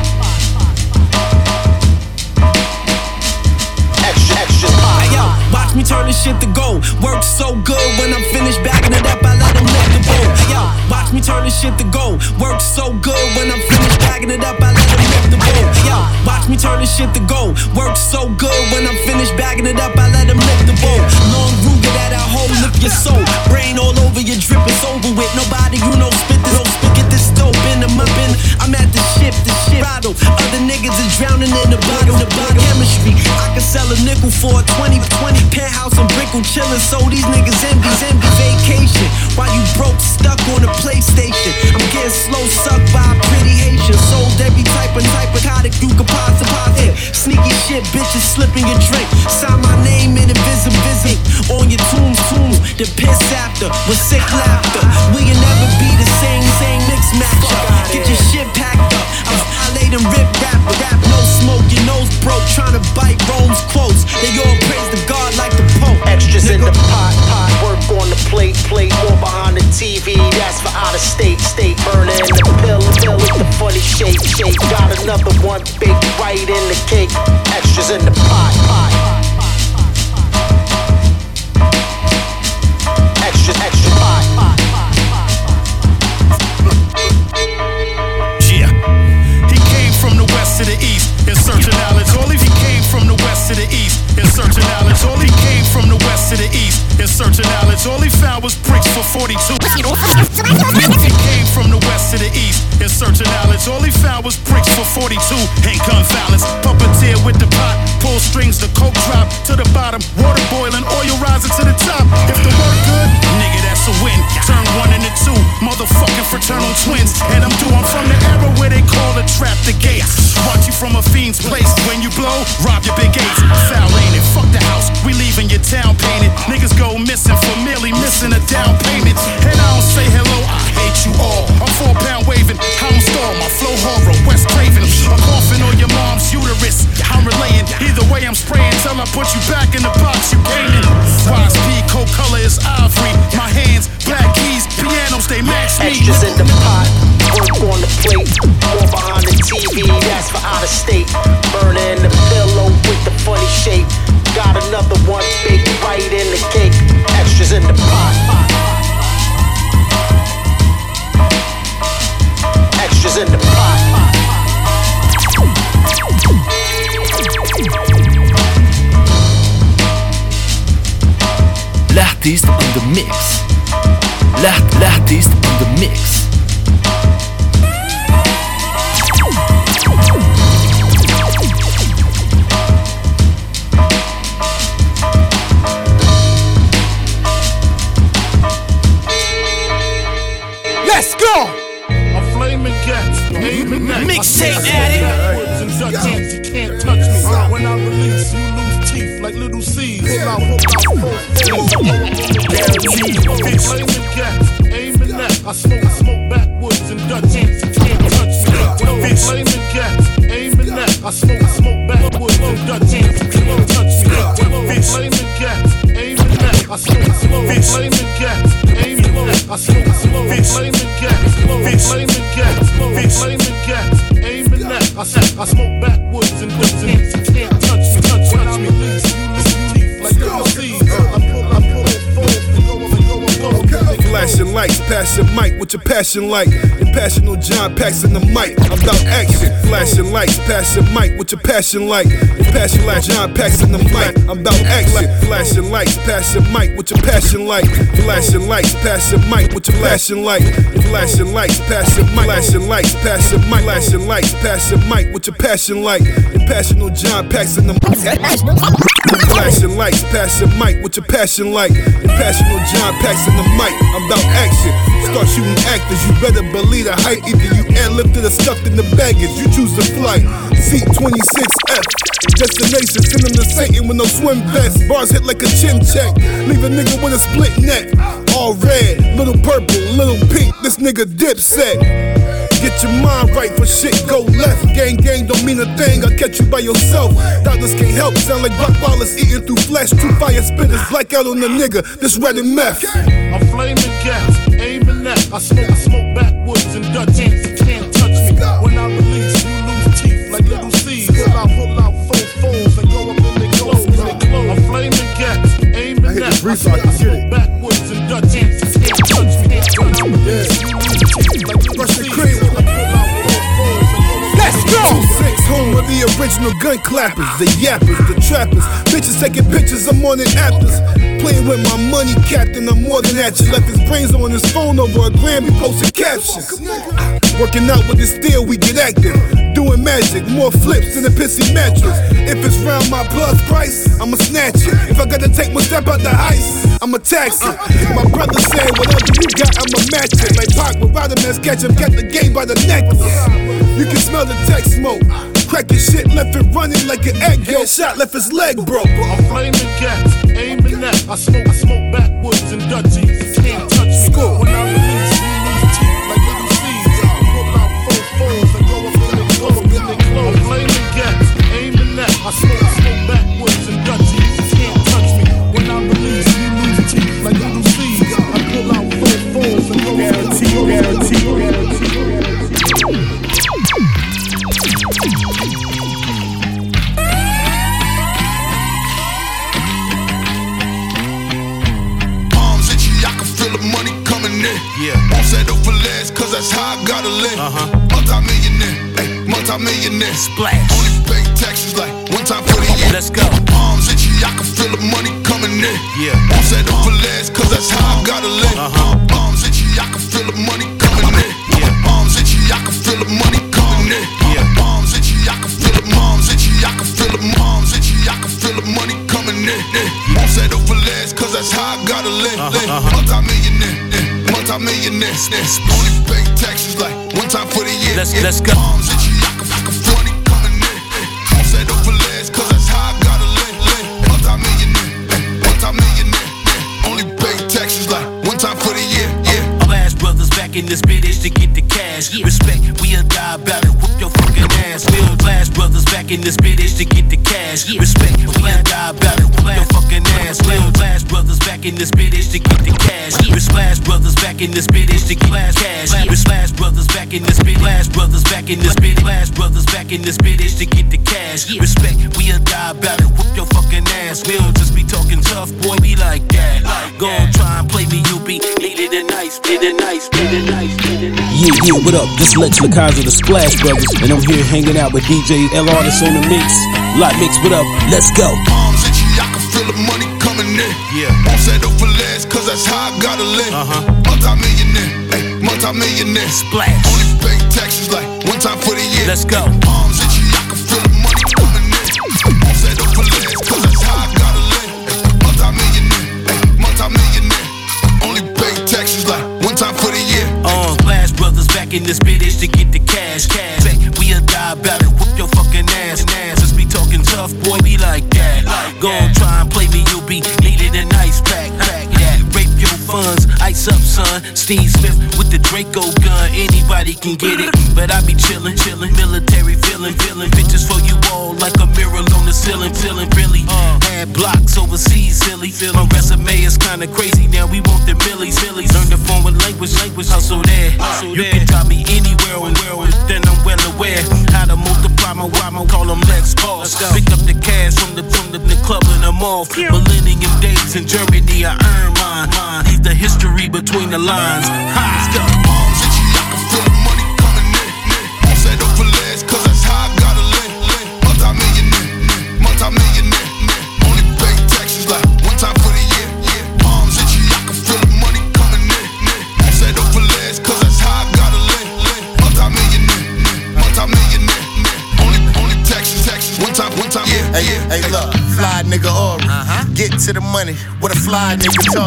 [SPEAKER 11] watch me turn this shit to gold. Work so good when I'm finished bagging it up, I let them lift the bowl. Yo, watch me turn this shit to gold. Work so good when I'm finished bagging it up, I let them lift the bowl. Yo, watch me turn this shit to gold. Work so good when I'm finished bagging it up, I let them lift the bowl. Long Ruger that I hold, lift your soul. Brain all over your drip, it's over with. Nobody you know spit this, spit get this dope in them up in. I'm at the ship, the ship rattle. Other niggas is drowning in the bottom, the bottom chemistry. I can sell a nickel for a 20, 20 penthouse and brickle chillin'. So these niggas envy, envy vacation. While you broke, stuck on a PlayStation. I'm getting slow sucked by a pretty Haitian. Sold every type of type of narcotic you could possibly hit. Sneaky shit, bitches slipping your drink. Sign my name in invisible visit on your tombs, tombs. The piss after with sick laughter. You never be the same, matchup? Get your shit packed up. I violate and rip rap, rap no smoke. Your nose broke, trying to bite Rome's quotes. They all praise the God like the Pope.
[SPEAKER 33] Extras in the pot, pot. Work on the plate, plate. More behind the TV, that's for out of state, state. Burner in the pill, pill with the funny shape, shape. Got another one, big right in the cake. Extras in the pot, pot. Extra, extra pot.
[SPEAKER 14] Yeah. In search of knowledge. All he came from the west to the east in search of knowledge. All he came from the west to the east in search searching outlets. All he found was bricks for 42. He came from the west to the east in searching outlets. All he found was bricks for 42 and gun violence. Puppeteer with the pot, pull strings, the coke drop to the bottom, water boiling, oil rising to the top. If the work good, nigga, that's a win. Turn one into two, motherfucking fraternal twins. And I'm due, I'm from the era where they call the trap the gates. Watch you from a fiend's place. When you blow, rob your big eights. Foul ain't it? Fuck the house, we leaving your town painted. Niggas go missing for merely missing a down payment. And I don't say hello, I hate you all. I'm four pound waving, hound storm, my flow horror, West Craven. A coffin on your mom's uterus. I'm relaying, either way I'm spraying till I put you back in the box you came in. Wais P, coat color is ivory. My hands, black keys, pianos, they match me.
[SPEAKER 30] Extras in the pot, work on the plate. More behind the TV, that's for out of state. Burner in the pillow with the funny shape. Got another one baked right in the cake. Extras in the pot. Extras in the pot.
[SPEAKER 34] L'artiste on the mix. L'art, l'artiste on the mix.
[SPEAKER 35] Passion like? Impassional John passing the mic, I'm about action. Flashing lights, passing mic, what your passion like? Impassional John passing the mic, I'm about action. Flashing lights, passing mic, what your passion like? Flashing lights, passing mic, what your passion like? Flashing lights, passing mic, flashing lights, passing mic, flashing lights, passing mic, what your passion like? Impassional John passing the mic. Flashing lights, passing mic, what your passion like? Impassional John passing the mic, I'm about action. Start shooting actors, you better believe the height. Either you airlifted or stuffed in the baggage, you choose the flight. Seat 26F, destination, send them to Satan with no swim vest. Bars hit like a chin check, leave a nigga with a split neck. All red, little purple, little pink, this nigga dip set. Get your mind right for shit go left. Gang gang don't mean a thing. I'll catch you by yourself. Doctors can't help. Sound like Buck Wallace eating through flesh. Two fire spitters. Blackout on the nigga. This red and meth.
[SPEAKER 14] I'm flaming gas, aiming at. I smoke, I smoke backwards and Dutch hands, you can't touch me. When I release, you lose teeth like little seeds. Pull out, pull out, four four fours and go up in the clothes. They close. A flaming gas, aiming at. I smoke, I smoke backwards
[SPEAKER 35] the original gun clappers, the yappers, the trappers. Bitches taking pictures, I'm on afters. Playing with my money, captain, I'm more than that. You left his brains on his phone over a Grammy, posted captions. Working out with the steel, we get active. Doing magic, more flips than a pissy mattress. If it's round my plus price, I'ma snatch it. If I gotta take my step out the ice, I'ma tax it. My brother said, whatever you got, I'ma match it. Like Pac with Rodimus, catch him, get the game by the necklace. You can smell the tech smoke. Cracking shit, left it running like an egg yolk. Shot, left his leg broke.
[SPEAKER 14] I'm flaming gas, aiming at. I smoke, I smoke backwards and Dutchies. Can't touch me. When I release, you lose teeth like little seeds. I pull out four fours and go up in the clothes. In the clothes. A flaming gas, aiming at. I smoke, I smoke backwards and Dutchies. Can't touch me. When I release, you lose teeth like little seeds. I pull out four fours and go up in the clothes. Guarantee, guarantee,
[SPEAKER 36] cause that's how I gotta live.
[SPEAKER 37] Uh-huh.
[SPEAKER 36] Multi-millionaire, ay, multi-millionaire.
[SPEAKER 38] Splash.
[SPEAKER 36] Only pay taxes like one time for the year.
[SPEAKER 24] Let's go.
[SPEAKER 36] Arms itchy, I can feel the money coming in.
[SPEAKER 24] Yeah.
[SPEAKER 36] I'm set up for last, cause that's how I gotta live.
[SPEAKER 24] Uh-huh.
[SPEAKER 36] Arms itchy, I can feel the money coming in.
[SPEAKER 24] Yeah.
[SPEAKER 36] Arms itchy, I can feel the money coming in.
[SPEAKER 24] Yeah.
[SPEAKER 36] Arms itchy, I can feel the moms itchy, I can feel the moms itchy, I can feel the money coming in. Yeah. I'm set up for last, cause that's how I gotta live. live. Multi-millionaire, multi-millionaire. eh. Only pay taxes like one time for the year.
[SPEAKER 24] Let's-
[SPEAKER 36] yeah.
[SPEAKER 24] let's go.
[SPEAKER 36] Arms itchy, I can feel the money coming in. I'm set up for last, cause that's how I gotta live. live. Multi-millionaire, eh, multi-millionaire. eh. Only pay taxes like one time for the year. Yeah.
[SPEAKER 24] Blast brothers back in this bitch to get the cash. Respect, we'll die about it. Whoop your fucking ass. Bill Blast brothers back in this bitch to get the cash. Respect, we'll die about it. Whoop your fucking ass. Bill Blast brothers back in this bitch to get the cash. Blast brothers back in this bitch to get blast cash. Blast brothers back in this bitch. Blast brothers back in this bitch. Blast brothers back in this bitch to get the cash. Respect, we'll die about it. Whoop your fucking ass. We'll just be talking tough, boy. We like that. Go on, try and play me. You be needed a nice, need a nice, need a nice, need a nice.
[SPEAKER 39] Yeah, yeah, what up? This Lex Lakaza, the Splash Brothers, and I'm here hanging out with DJ L'artiste on the mix. Lotmix, what up? Let's go.
[SPEAKER 36] Arms itchy, I can feel the money coming in.
[SPEAKER 24] Yeah.
[SPEAKER 36] I'm set up for last, cause that's how I gotta live.
[SPEAKER 24] Uh-huh.
[SPEAKER 36] Multi-millionaire, ay, multi-millionaire.
[SPEAKER 24] Splash.
[SPEAKER 36] Only pay taxes like one time for the year.
[SPEAKER 24] Let's go.
[SPEAKER 36] Arms itchy, I can feel the money coming in. I'm set up for last, cause that's how I gotta live. Ay, Multi-millionaire, ay, multi-millionaire. Only pay taxes like one time for the year.
[SPEAKER 24] Uh, Blast brothers back in this bitch to get the cash. Cash. Boy. be like that. Go on, try and play me. You be needed a nice pack. Pack that. Rape your funds. Ice up, son. Steve Smith with the Draco gun. Anybody can get it, but I be chillin', chillin'. Military feeling, feeling. Bitches for you all like a mirror on the ceiling, feeling really. Uh. Had blocks overseas, silly. My resume is kinda crazy now. We want the millies, millies. Learn the foreign language, language. Hustle there. Uh, you can drop me anywhere on world, then I'm well aware how to multiply my why my call them Lex Boss. Pick up the cash from the from the, the club and I'm off. Millennium days in Germany, I earn mine. mine. Leave the history between the lines. Ha! Let's go.
[SPEAKER 32] To the money, what a fly nigga you.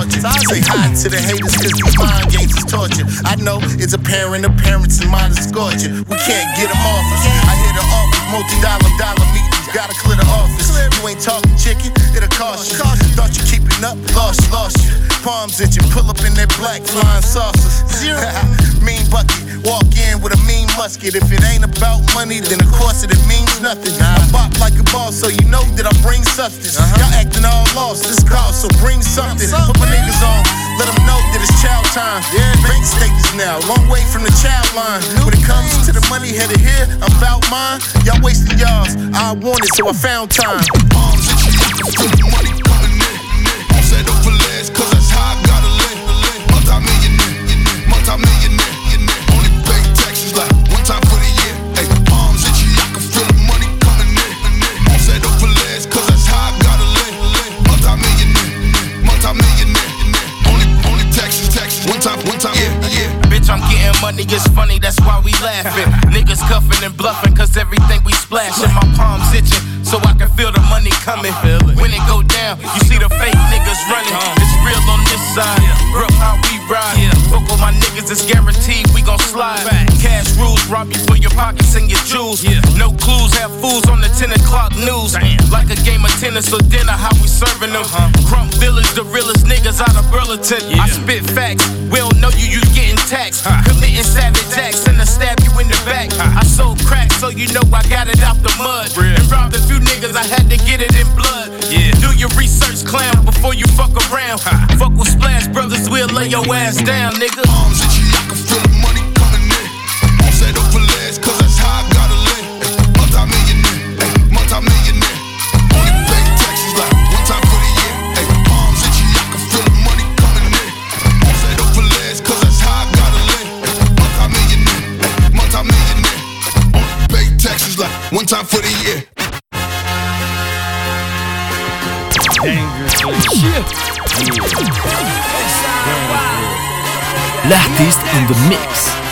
[SPEAKER 32] Say hi to the haters, cause these mind games is torture. I know it's apparent, appearance and mine is scorcher. We can't get them off us. I hit the office, multi dollar dollar meetings, gotta clear the office. You ain't talking chicken, it'll cost you. Thought you keeping up, lost, lost you. Palms you, pull up in that black flying saucers. mean bucket, walk in with a mean musket. If it ain't about money, then of course it, it means nothing. I bop like a boss, so you know that I bring substance. Uh-huh. Y'all acting all lost, this call, so bring something. Put my niggas on, let them know that it's child time. Bank statements now, long way from the child line. When it comes to the money headed here, I'm about mine. Y'all wasting y'all's, I want it, so I found time.
[SPEAKER 36] Arms
[SPEAKER 40] Burlington. I spit facts, we don't know you, you getting taxed. Committing savage acts and I stab you in the back. I sold crack, so you know I got it out the mud. And robbed a few niggas, I had to get it in blood. Yeah. Do your research, clown, before you fuck around. Fuck with Splash Brothers, we'll lay your ass down, nigga.
[SPEAKER 10] L'artiste in the mix.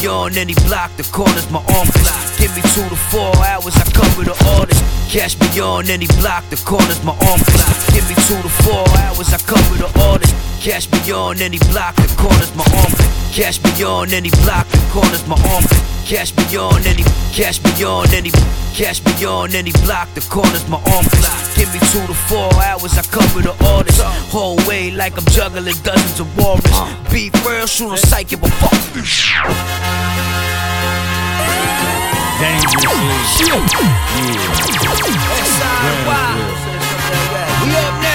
[SPEAKER 41] Cash beyond any block, the corner's my arm block. Give me two to four hours, I cover the orders. Cash beyond any block, the corner's my arm block. Give me two to four hours, I cover the orders. Cash beyond any block, the corner's my arm. Cash beyond any block, the corner's my arm. Cash beyond any, cash beyond any, cash beyond any block, the corner's my arm. Give me two to four hours, I cover the orders. Whole way like I'm juggling dozens of warriors. Be real, shoot on psychic, but fuck this shit.
[SPEAKER 42] Dangerously.
[SPEAKER 41] We up next.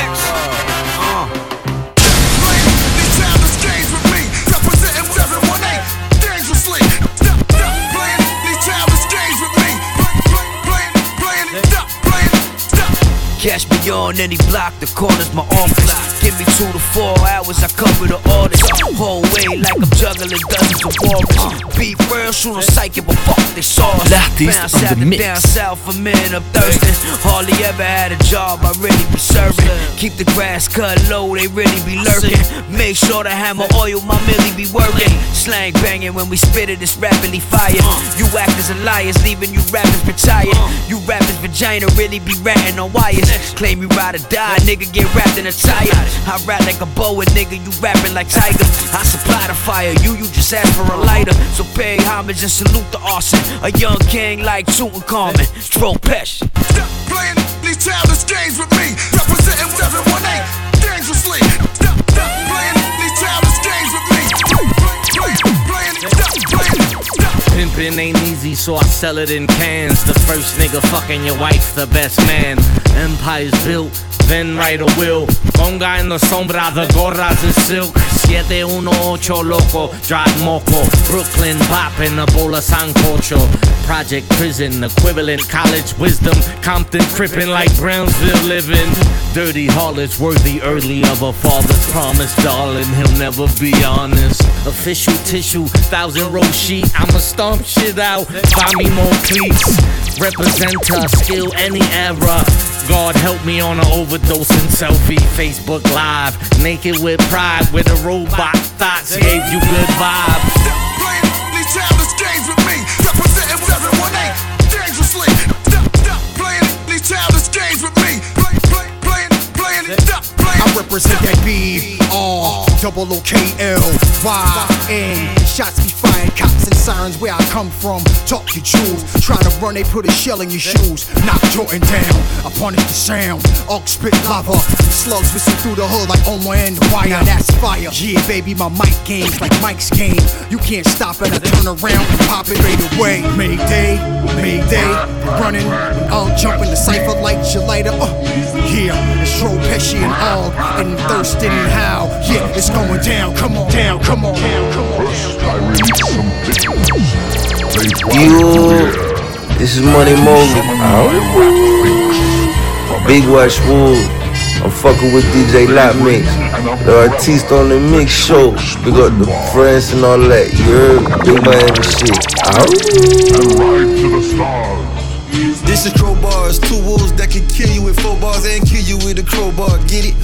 [SPEAKER 41] Cash beyond any block, the corner's my block. Give me two to four hours, I cover the orders. Whole way like I'm juggling dozens of warriors. Beat real, shoot on psychic, but fuck they saw us. Bounce
[SPEAKER 10] on
[SPEAKER 41] out
[SPEAKER 10] the
[SPEAKER 41] to
[SPEAKER 10] mix.
[SPEAKER 41] down south for men up thirsty. Hardly ever had a job, I really be serving. Keep the grass cut low, they really be lurking. Make sure the hammer oil, my millie be working. Slang banging when we spit it, it's rapidly fire. You actors and liars, leaving you rappers retired. You rappers vagina really be ratting on wires. Claim you ride or die, nigga get wrapped in a tire. I rap like a boa, and nigga, you rapping like Tiger. I supply the fire, you you just ask for a lighter. So pay homage and salute the arson. A young king like Tutankhamun, Dro Pesci.
[SPEAKER 43] Stop playing these childish games with me. Representing 718 dangerously.
[SPEAKER 42] Pimpin' ain't easy, so I sell it in cans. The first nigga fucking your wife, the best man. Empire's built, then write a will. Conga en la sombra, the gorras is silk. 718 loco, drive moco. Brooklyn poppin' a bowl of sancocho. Project prison, equivalent college wisdom. Compton crippin' like Brownsville living. Dirty harlots worthy early of a father's promise, darling. He'll never be honest. Official tissue, thousand row sheet. I'ma stomp shit out. Buy me more cleats. Representer, skill any era. God help me on an overdosing selfie. Facebook Live, naked with pride, with a robot thoughts gave you good vibes.
[SPEAKER 43] Stop playing these childish games with me. Representing 718 dangerously. Stop, stop playing these childish games with me. Play, play, playing, playing, stop playing.
[SPEAKER 44] I represent that B R double O K L Y N. Shots be firing, cops and sirens where I come from. Talk your jewels, try to run, they put a shell in your shoes. Knock Jordan down, I punish the sound. Arc spit lava, slugs whistle through the hood like Omar and the wire. That's fire. Yeah, baby, my mic game's like Mike's game. You can't stop it, I turn around and pop it right away. Mayday, Mayday, running, I'll jump in the cipher like your lighter. Uh, yeah, it's Dro Pesci and all, and Thirstin and How. Yeah, it's going down. Come on, down. Come on, down. Come on.
[SPEAKER 36] You, this is Money Mogly. Big Wash Wood. I'm fucking with DJ Lotmix. The artiste on the mix show. We got the friends and all that. You heard? Big Miami shit.
[SPEAKER 11] This is crowbars, two wolves that can kill you with four bars and kill you with a crowbar. Get it?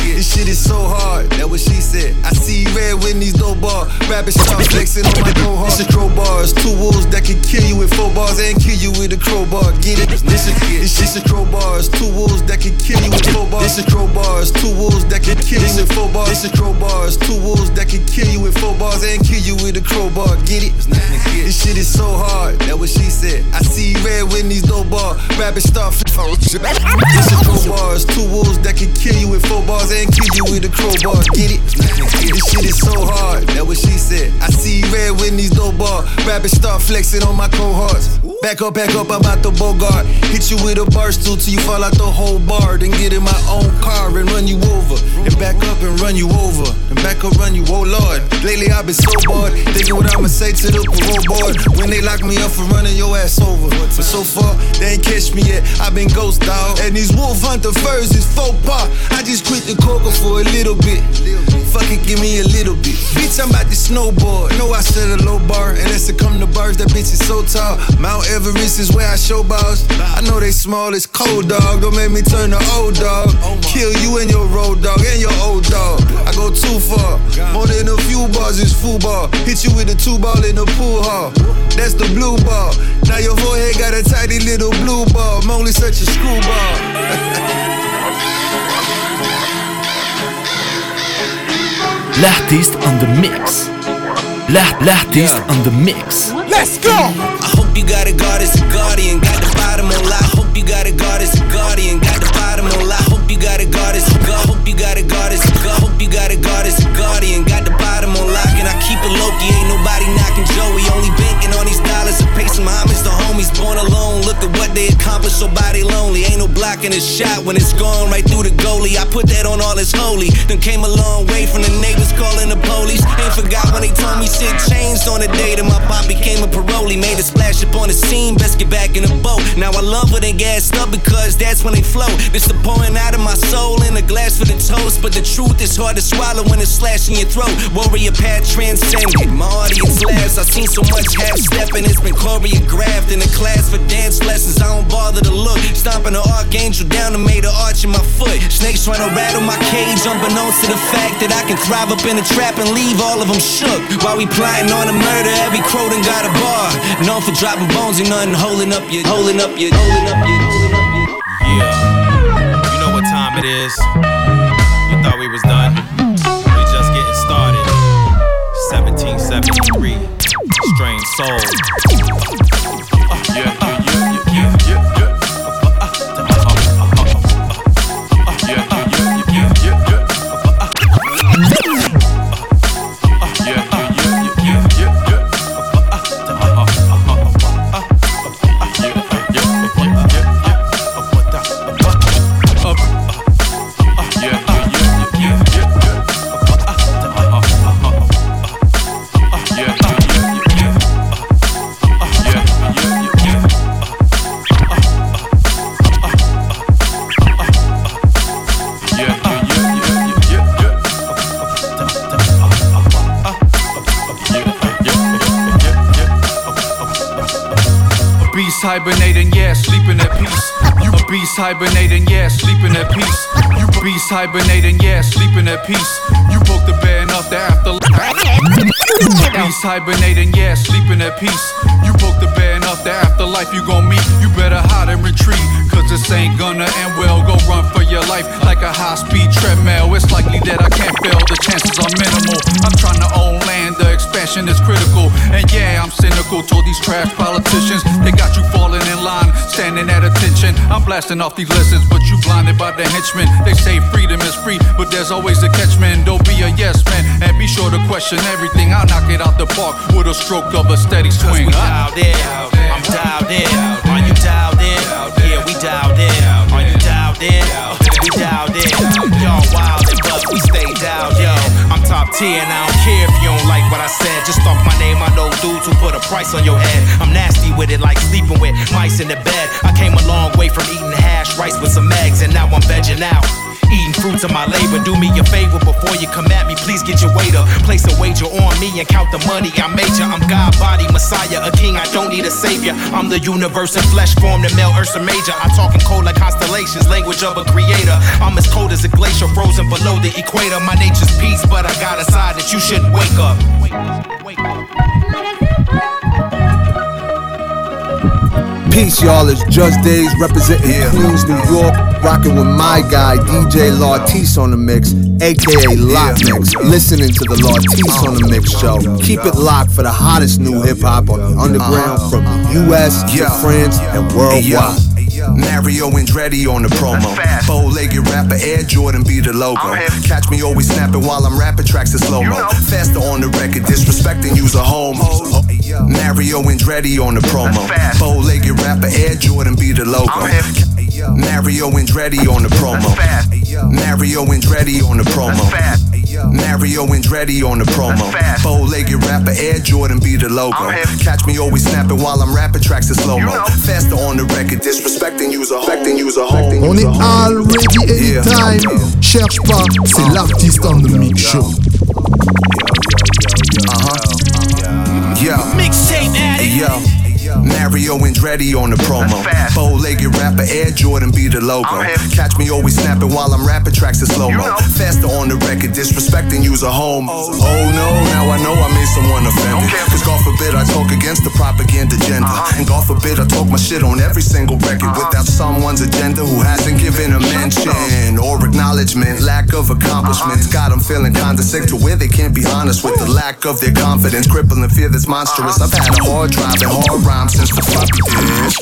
[SPEAKER 11] This shit is so hard. That what she said. I see red when these no bar. Rabbit start flexing on my go hard. This is crowbars, two wolves that can kill you with four bars and kill you with a crowbar. Get it? This is this shit is crowbars, two wolves that can kill you with four bars. This is crowbars, two wolves that can kill you with four bars. This is crowbars, two wolves that can kill you with four bars and kill you with a crowbar. Get it? This shit is so hard. That what she said. I see red when these no bar. Rabbit start flexing. This is crowbars, two wolves that can kill you with four bars and kill you with a crowbar. Get it? This shit is so hard. That what she said. I see red with these no bar. Rabbit start flexing on my cohorts. Back up, back up, I'm out the Bogart. Hit you with a bar stool till you fall out the whole bar. Then get in my own car and run you over. And back up and run you over, and back up run you, oh lord. Lately I've been so bored, thinking what I'ma say to the parole board when they lock me up for running your ass over. But so far, they ain't catch me yet. I've been ghost dog, and these wolf hunter furs is faux pas. I just quit the coca for a little bit. Fuck it, give me a little bit. Bitch, I'm about to snowboard. Know I set a low bar, and that's to come to bars. That bitch is so tall. Mount Everest is where I show balls. I know they small, it's cold dog. Don't make me turn to old dog. Kill you and your road dog and your old dog. I go too far. More than a few bars is football. Hit you with a two ball in the pool hall. That's the blue ball. Now your forehead got a tiny little blue ball. I'm only such a screwball.
[SPEAKER 10] L'artiste on the mix. L'art- L'artiste on the mix.
[SPEAKER 45] Let's go!
[SPEAKER 46] Hope you got a God as a guardian, got the bottom on lock. Hope you got a God as a guardian, got the bottom on lock. Hope you got a God as a God. Hope you got a God as a God. Hope you got a God as a guardian, got the bottom on lock. And I keep it low key, ain't nobody knocking Joey. Only banking on these dollars to pay some homage they accomplished, so body lonely. Ain't no blocking his shot when it's gone right through the goalie. I put that on all it's holy. Then came a long way from the neighbors calling the police. Ain't forgot when they told me shit changed on the day that my pop became a parolee. Made a splash up on the scene, best get back in the boat. Now I love when they gassed up because that's when they flow. This the pouring out of my soul in a glass for the toast. But the truth is hard to swallow when it's slashing your throat. Warrior path transcended. My audience laughs. I've seen so much half stepping, it's been choreographed in a class for dance lessons. I don't bother to look. Stomping an archangel down and made an arch in my foot. Snakes trying to rattle my cage, unbeknownst to the fact that I can thrive up in a trap and leave all of them shook. While we plotting on a murder, every crow done got a bar. Known for dropping bones and nothing holding up your, holding up your, holding up your, holding up your.
[SPEAKER 42] Yeah, you know what time it is. You thought we was done? We just getting started. 1773, Strange Soul.
[SPEAKER 34] Beast hibernating, yeah, sleeping at peace. You beast hibernating, yeah, sleeping at peace. You broke the bed enough to after. Beast hibernating, yeah, sleeping at peace. You broke the bed enough to afterlife you gon' meet. You better hide and retreat, cause this ain't gonna end well. Go run for your life like a high speed treadmill. It's likely that I can't fail, the chances are minimal. I'm trying to own land, the expansion is critical. And yeah, I'm cynical toward these trash politicians. They got you falling in line, standing at attention. I'm blasting off these lessons, but you blinded by the henchmen. They say freedom is free, but there's always a catchman. Don't be a yes man, and be sure to question everything. I'll knock it out the park with a stroke of a steady swing.
[SPEAKER 14] we dialed in. I'm dialed in. Are you? Yeah, we dialed in. Are you dialed in? We dialed in. Y'all wild and but we stay dialed, yo. I'm top tier and I don't care if you don't like what I said. Just off my name, I know dudes who put a price on your head. I'm nasty with it, like sleeping with mice in the bed. I came a long way from eating hash rice with some eggs, and now I'm vegging out. Eating fruits of my labor. Do me a favor before you come at me. Please get your waiter. Place a wager on me and count the money I major. I'm God body Messiah, a king. I don't need a savior. I'm the universe in flesh form, the male Ursa Major. I talk in cold like constellations, language of a creator. I'm as cold as a glacier, frozen below the equator. My nature's peace, but I got a side that you shouldn't wake up.
[SPEAKER 6] Peace, y'all. It's Jus Daze representing Queens, New York. Rocking with my guy, DJ L'artiste on the mix, aka Lotmix. Listening to the L'artiste on the Mix show. Keep it locked for the hottest new hip hop on the underground from US to France and worldwide.
[SPEAKER 47] Mario Andretti on the promo. Bow legged rapper Air Jordan be the logo. Catch me always snapping while I'm rapping tracks in slow mo. Faster on the record, disrespecting you's a homo. Mario Andretti on the promo. Bow legged rapper Air Jordan be the logo. Mario Andretti on the promo. Mario Andretti on the promo.
[SPEAKER 46] Mario Andretti on the promo. Bow-legged rapper Air Jordan be the logo. Catch me always snapping while I'm rapping tracks in slow mo. Faster on the record, disrespecting use a respecting use a home.
[SPEAKER 1] On est already anytime. Cherche pas, c'est l'artiste on the mix show.
[SPEAKER 46] Uh-huh. Yo.
[SPEAKER 24] Mixtape
[SPEAKER 46] Hey, yo. Mario Andretti on the promo. Bow-legged rapper Air Jordan be the logo. Catch me always snapping while I'm rapping tracks in slow mo. Faster on the record, disrespecting use a home. Oh no, now I know I made someone offended. Cause God forbid I talk against the propaganda agenda. And God forbid I talk my shit on every single record without someone's agenda who hasn't given a mention or acknowledgement. Lack of accomplishments got them feeling kinda sick to where they can't be honest with the lack of their confidence. Crippling fear that's monstrous. I've had a hard drive and hard rhyme since the floppy disk.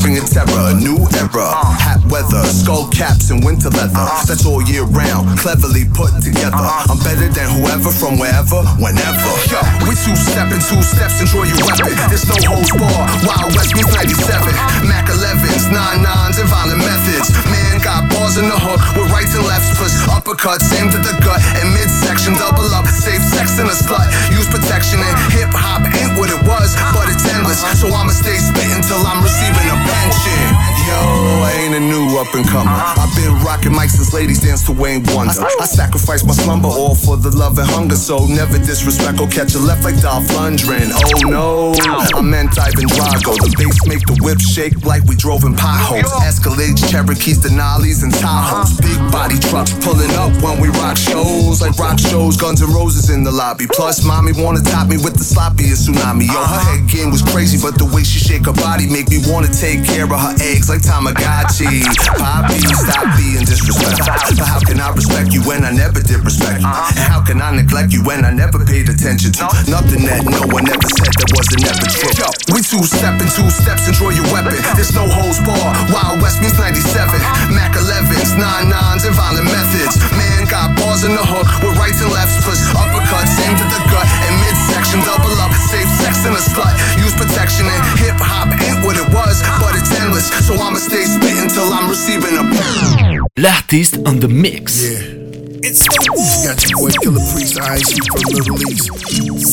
[SPEAKER 46] Bringing terror, a new era. Hat weather, skull caps, and winter leather. That's all year round, cleverly put together. Uh-huh. I'm better than whoever from wherever, whenever. Yo, we two stepping, two steps, enjoy your weapon. There's no holds bar. Wild West means 97. Mac 11s, 9 nines, and violent methods. Man got bars in the hook with rights and lefts. Push uppercuts aimed at the gut and midsection. Double up, safe sex in a slut. Use protection and hip hop ain't what it was, but it's endless. So I'ma stay spitting till I'm receiving a pension. Yo, I ain't a new up and comer. I've been rocking mics since ladies dance to Wayne Wonder. I sacrifice my slumber all for the love and hunger. So never disrespect or catch a left like Dolph Lundgren. Oh no, I meant Ivan Drago. The bass make the whip shake like we drove in potholes. Escalades, Cherokees, Denali's, and Tahoes. Big body trucks pulling up when we rock shows. Shows, Guns N' Roses in the lobby. Plus, mommy wanna top me with the sloppiest tsunami. Yo, her uh-huh. head game was crazy, but the way she shake her body make me wanna take care of her eggs like Tamagotchi. Poppy, stop being disrespectful. But how can I respect you when I never did respect you? Uh-huh. And how can I neglect you when I never paid attention to nothing that no one ever said that wasn't ever true? Yo, we two stepping, two steps, enjoy your weapon. There's no holds bar. Wild West means 97. Uh-huh. Mac 11s, 9 nines, and violent methods. Man got bars in the hook with rights and lefts. Push uppercuts aimed at the gut and midsection. Double up, safe sex in a slut. Use protection and hip hop ain't what it was, but it's endless. So I'ma stay spitting till I'm receiving a
[SPEAKER 10] L'artiste on the mix.
[SPEAKER 35] It's the You got your boy Killah Priest, I ain't from Little East.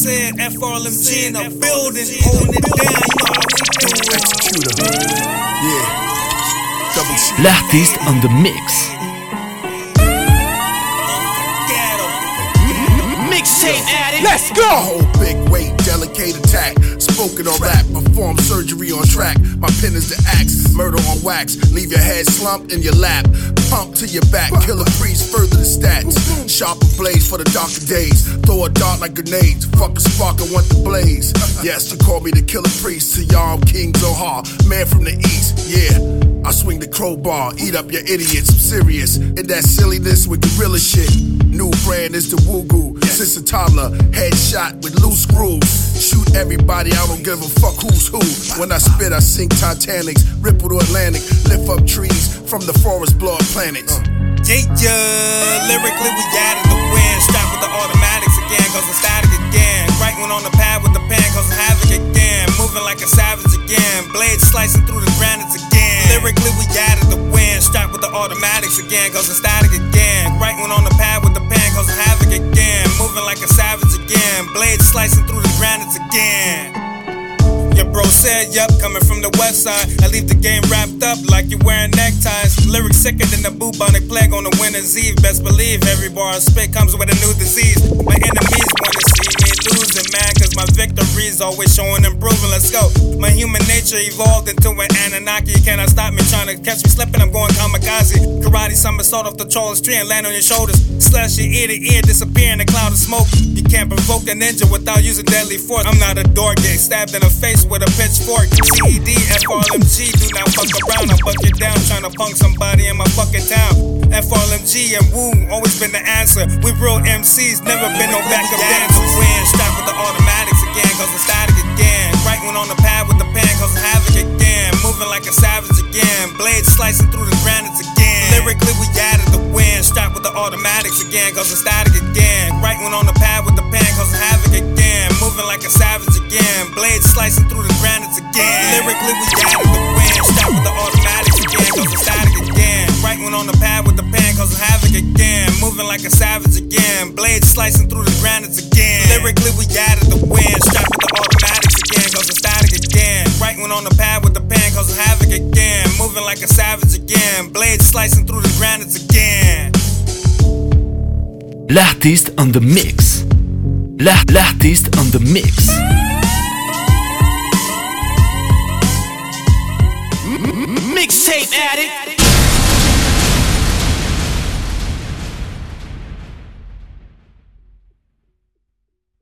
[SPEAKER 24] Said FRLMG in the building, holding it down, you know how we do it.
[SPEAKER 35] Executor. Yeah. Double C.
[SPEAKER 10] L'artiste on the mix.
[SPEAKER 24] Mixtape addict.
[SPEAKER 35] Let's go! Whole big weight, delicate attack. Spoken on rap, perform surgery on track. My pen is the axe, murder on wax. Leave your head slumped in your lap. Pump to your back, killer priest, further the stats. Sharper blades for the darker days. Throw a dart like grenades. Fuck a spark, I want the blaze. Yes, you call me the killer priest. To y'all, I'm King Zohar, man from the east. Yeah. I swing the crowbar, eat up your idiots. I'm serious in that silliness with gorilla shit. New brand is the Woogu. Since a headshot with loose screws. Shoot everybody, I don't give a fuck who's who. When I spit, I sink Titanics, ripple the Atlantic, lift up trees from the forest, blow up planets. Uh.
[SPEAKER 24] Yeah, yeah, lyrically we added the wind. Strapped with the automatics again, cause I'm static again. Right one on the pad with the pen, cause I'm havoc again. Moving like a savage again. Blades slicing through the granites again. Lyrically we added the wind. Strapped with the automatics again, cause I'm static again. Right one on the pad again. Blades slicing through the granites again. Your bro said, yup, coming from the west side. I leave the game wrapped up like you're wearing neckties. Lyrics sicker than the bubonic plague on a winter's eve. Best believe every bar I spit comes with a new disease. My enemies wanna see me losing, man, cause my victories always showing improving. Let's go. My human nature evolved into an Anunnaki. Cannot stop me trying to catch me slipping? I'm going kamikaze. Karate somersault off the tallest tree and land on your shoulders. Slash your ear to ear, disappear in a cloud of smoke. You can't provoke a ninja without using deadly force. I'm not a door gate, stabbed in the face with a pitchfork. CED, FRLMG, do not fuck around. I buck it down, trying to punk somebody in my fucking town. FRLMG and Woo, always been the answer. We real MCs, never been no backup dancers. Stop with the automatics again, cause I'm static again. Right one on the pad with the pen, cause I'm havoc again. Moving like a savage again. Blades slicing through the granites again. Lyrically, we added the wind. Stop with the automatics again, cause I'm static again. Right one on the pad with the pen, cause I'm havoc again. Moving like a savage again. Blades slicing through the granites again. Lyrically, we added the wind. Stop with the automatics again, cause I'm static again. Write one on the pad with the pen, causing havoc again. Moving like a savage again. Blades slicing through the granite again. Lyrically, we added the wind. Strapped with the automatics again, causing static again. Write one on the pad with the pen, causing havoc again. Moving like a savage again. Blades slicing through the granite again.
[SPEAKER 10] L'artiste on the mix. L'artiste on the mix.
[SPEAKER 48] Mixtape addict.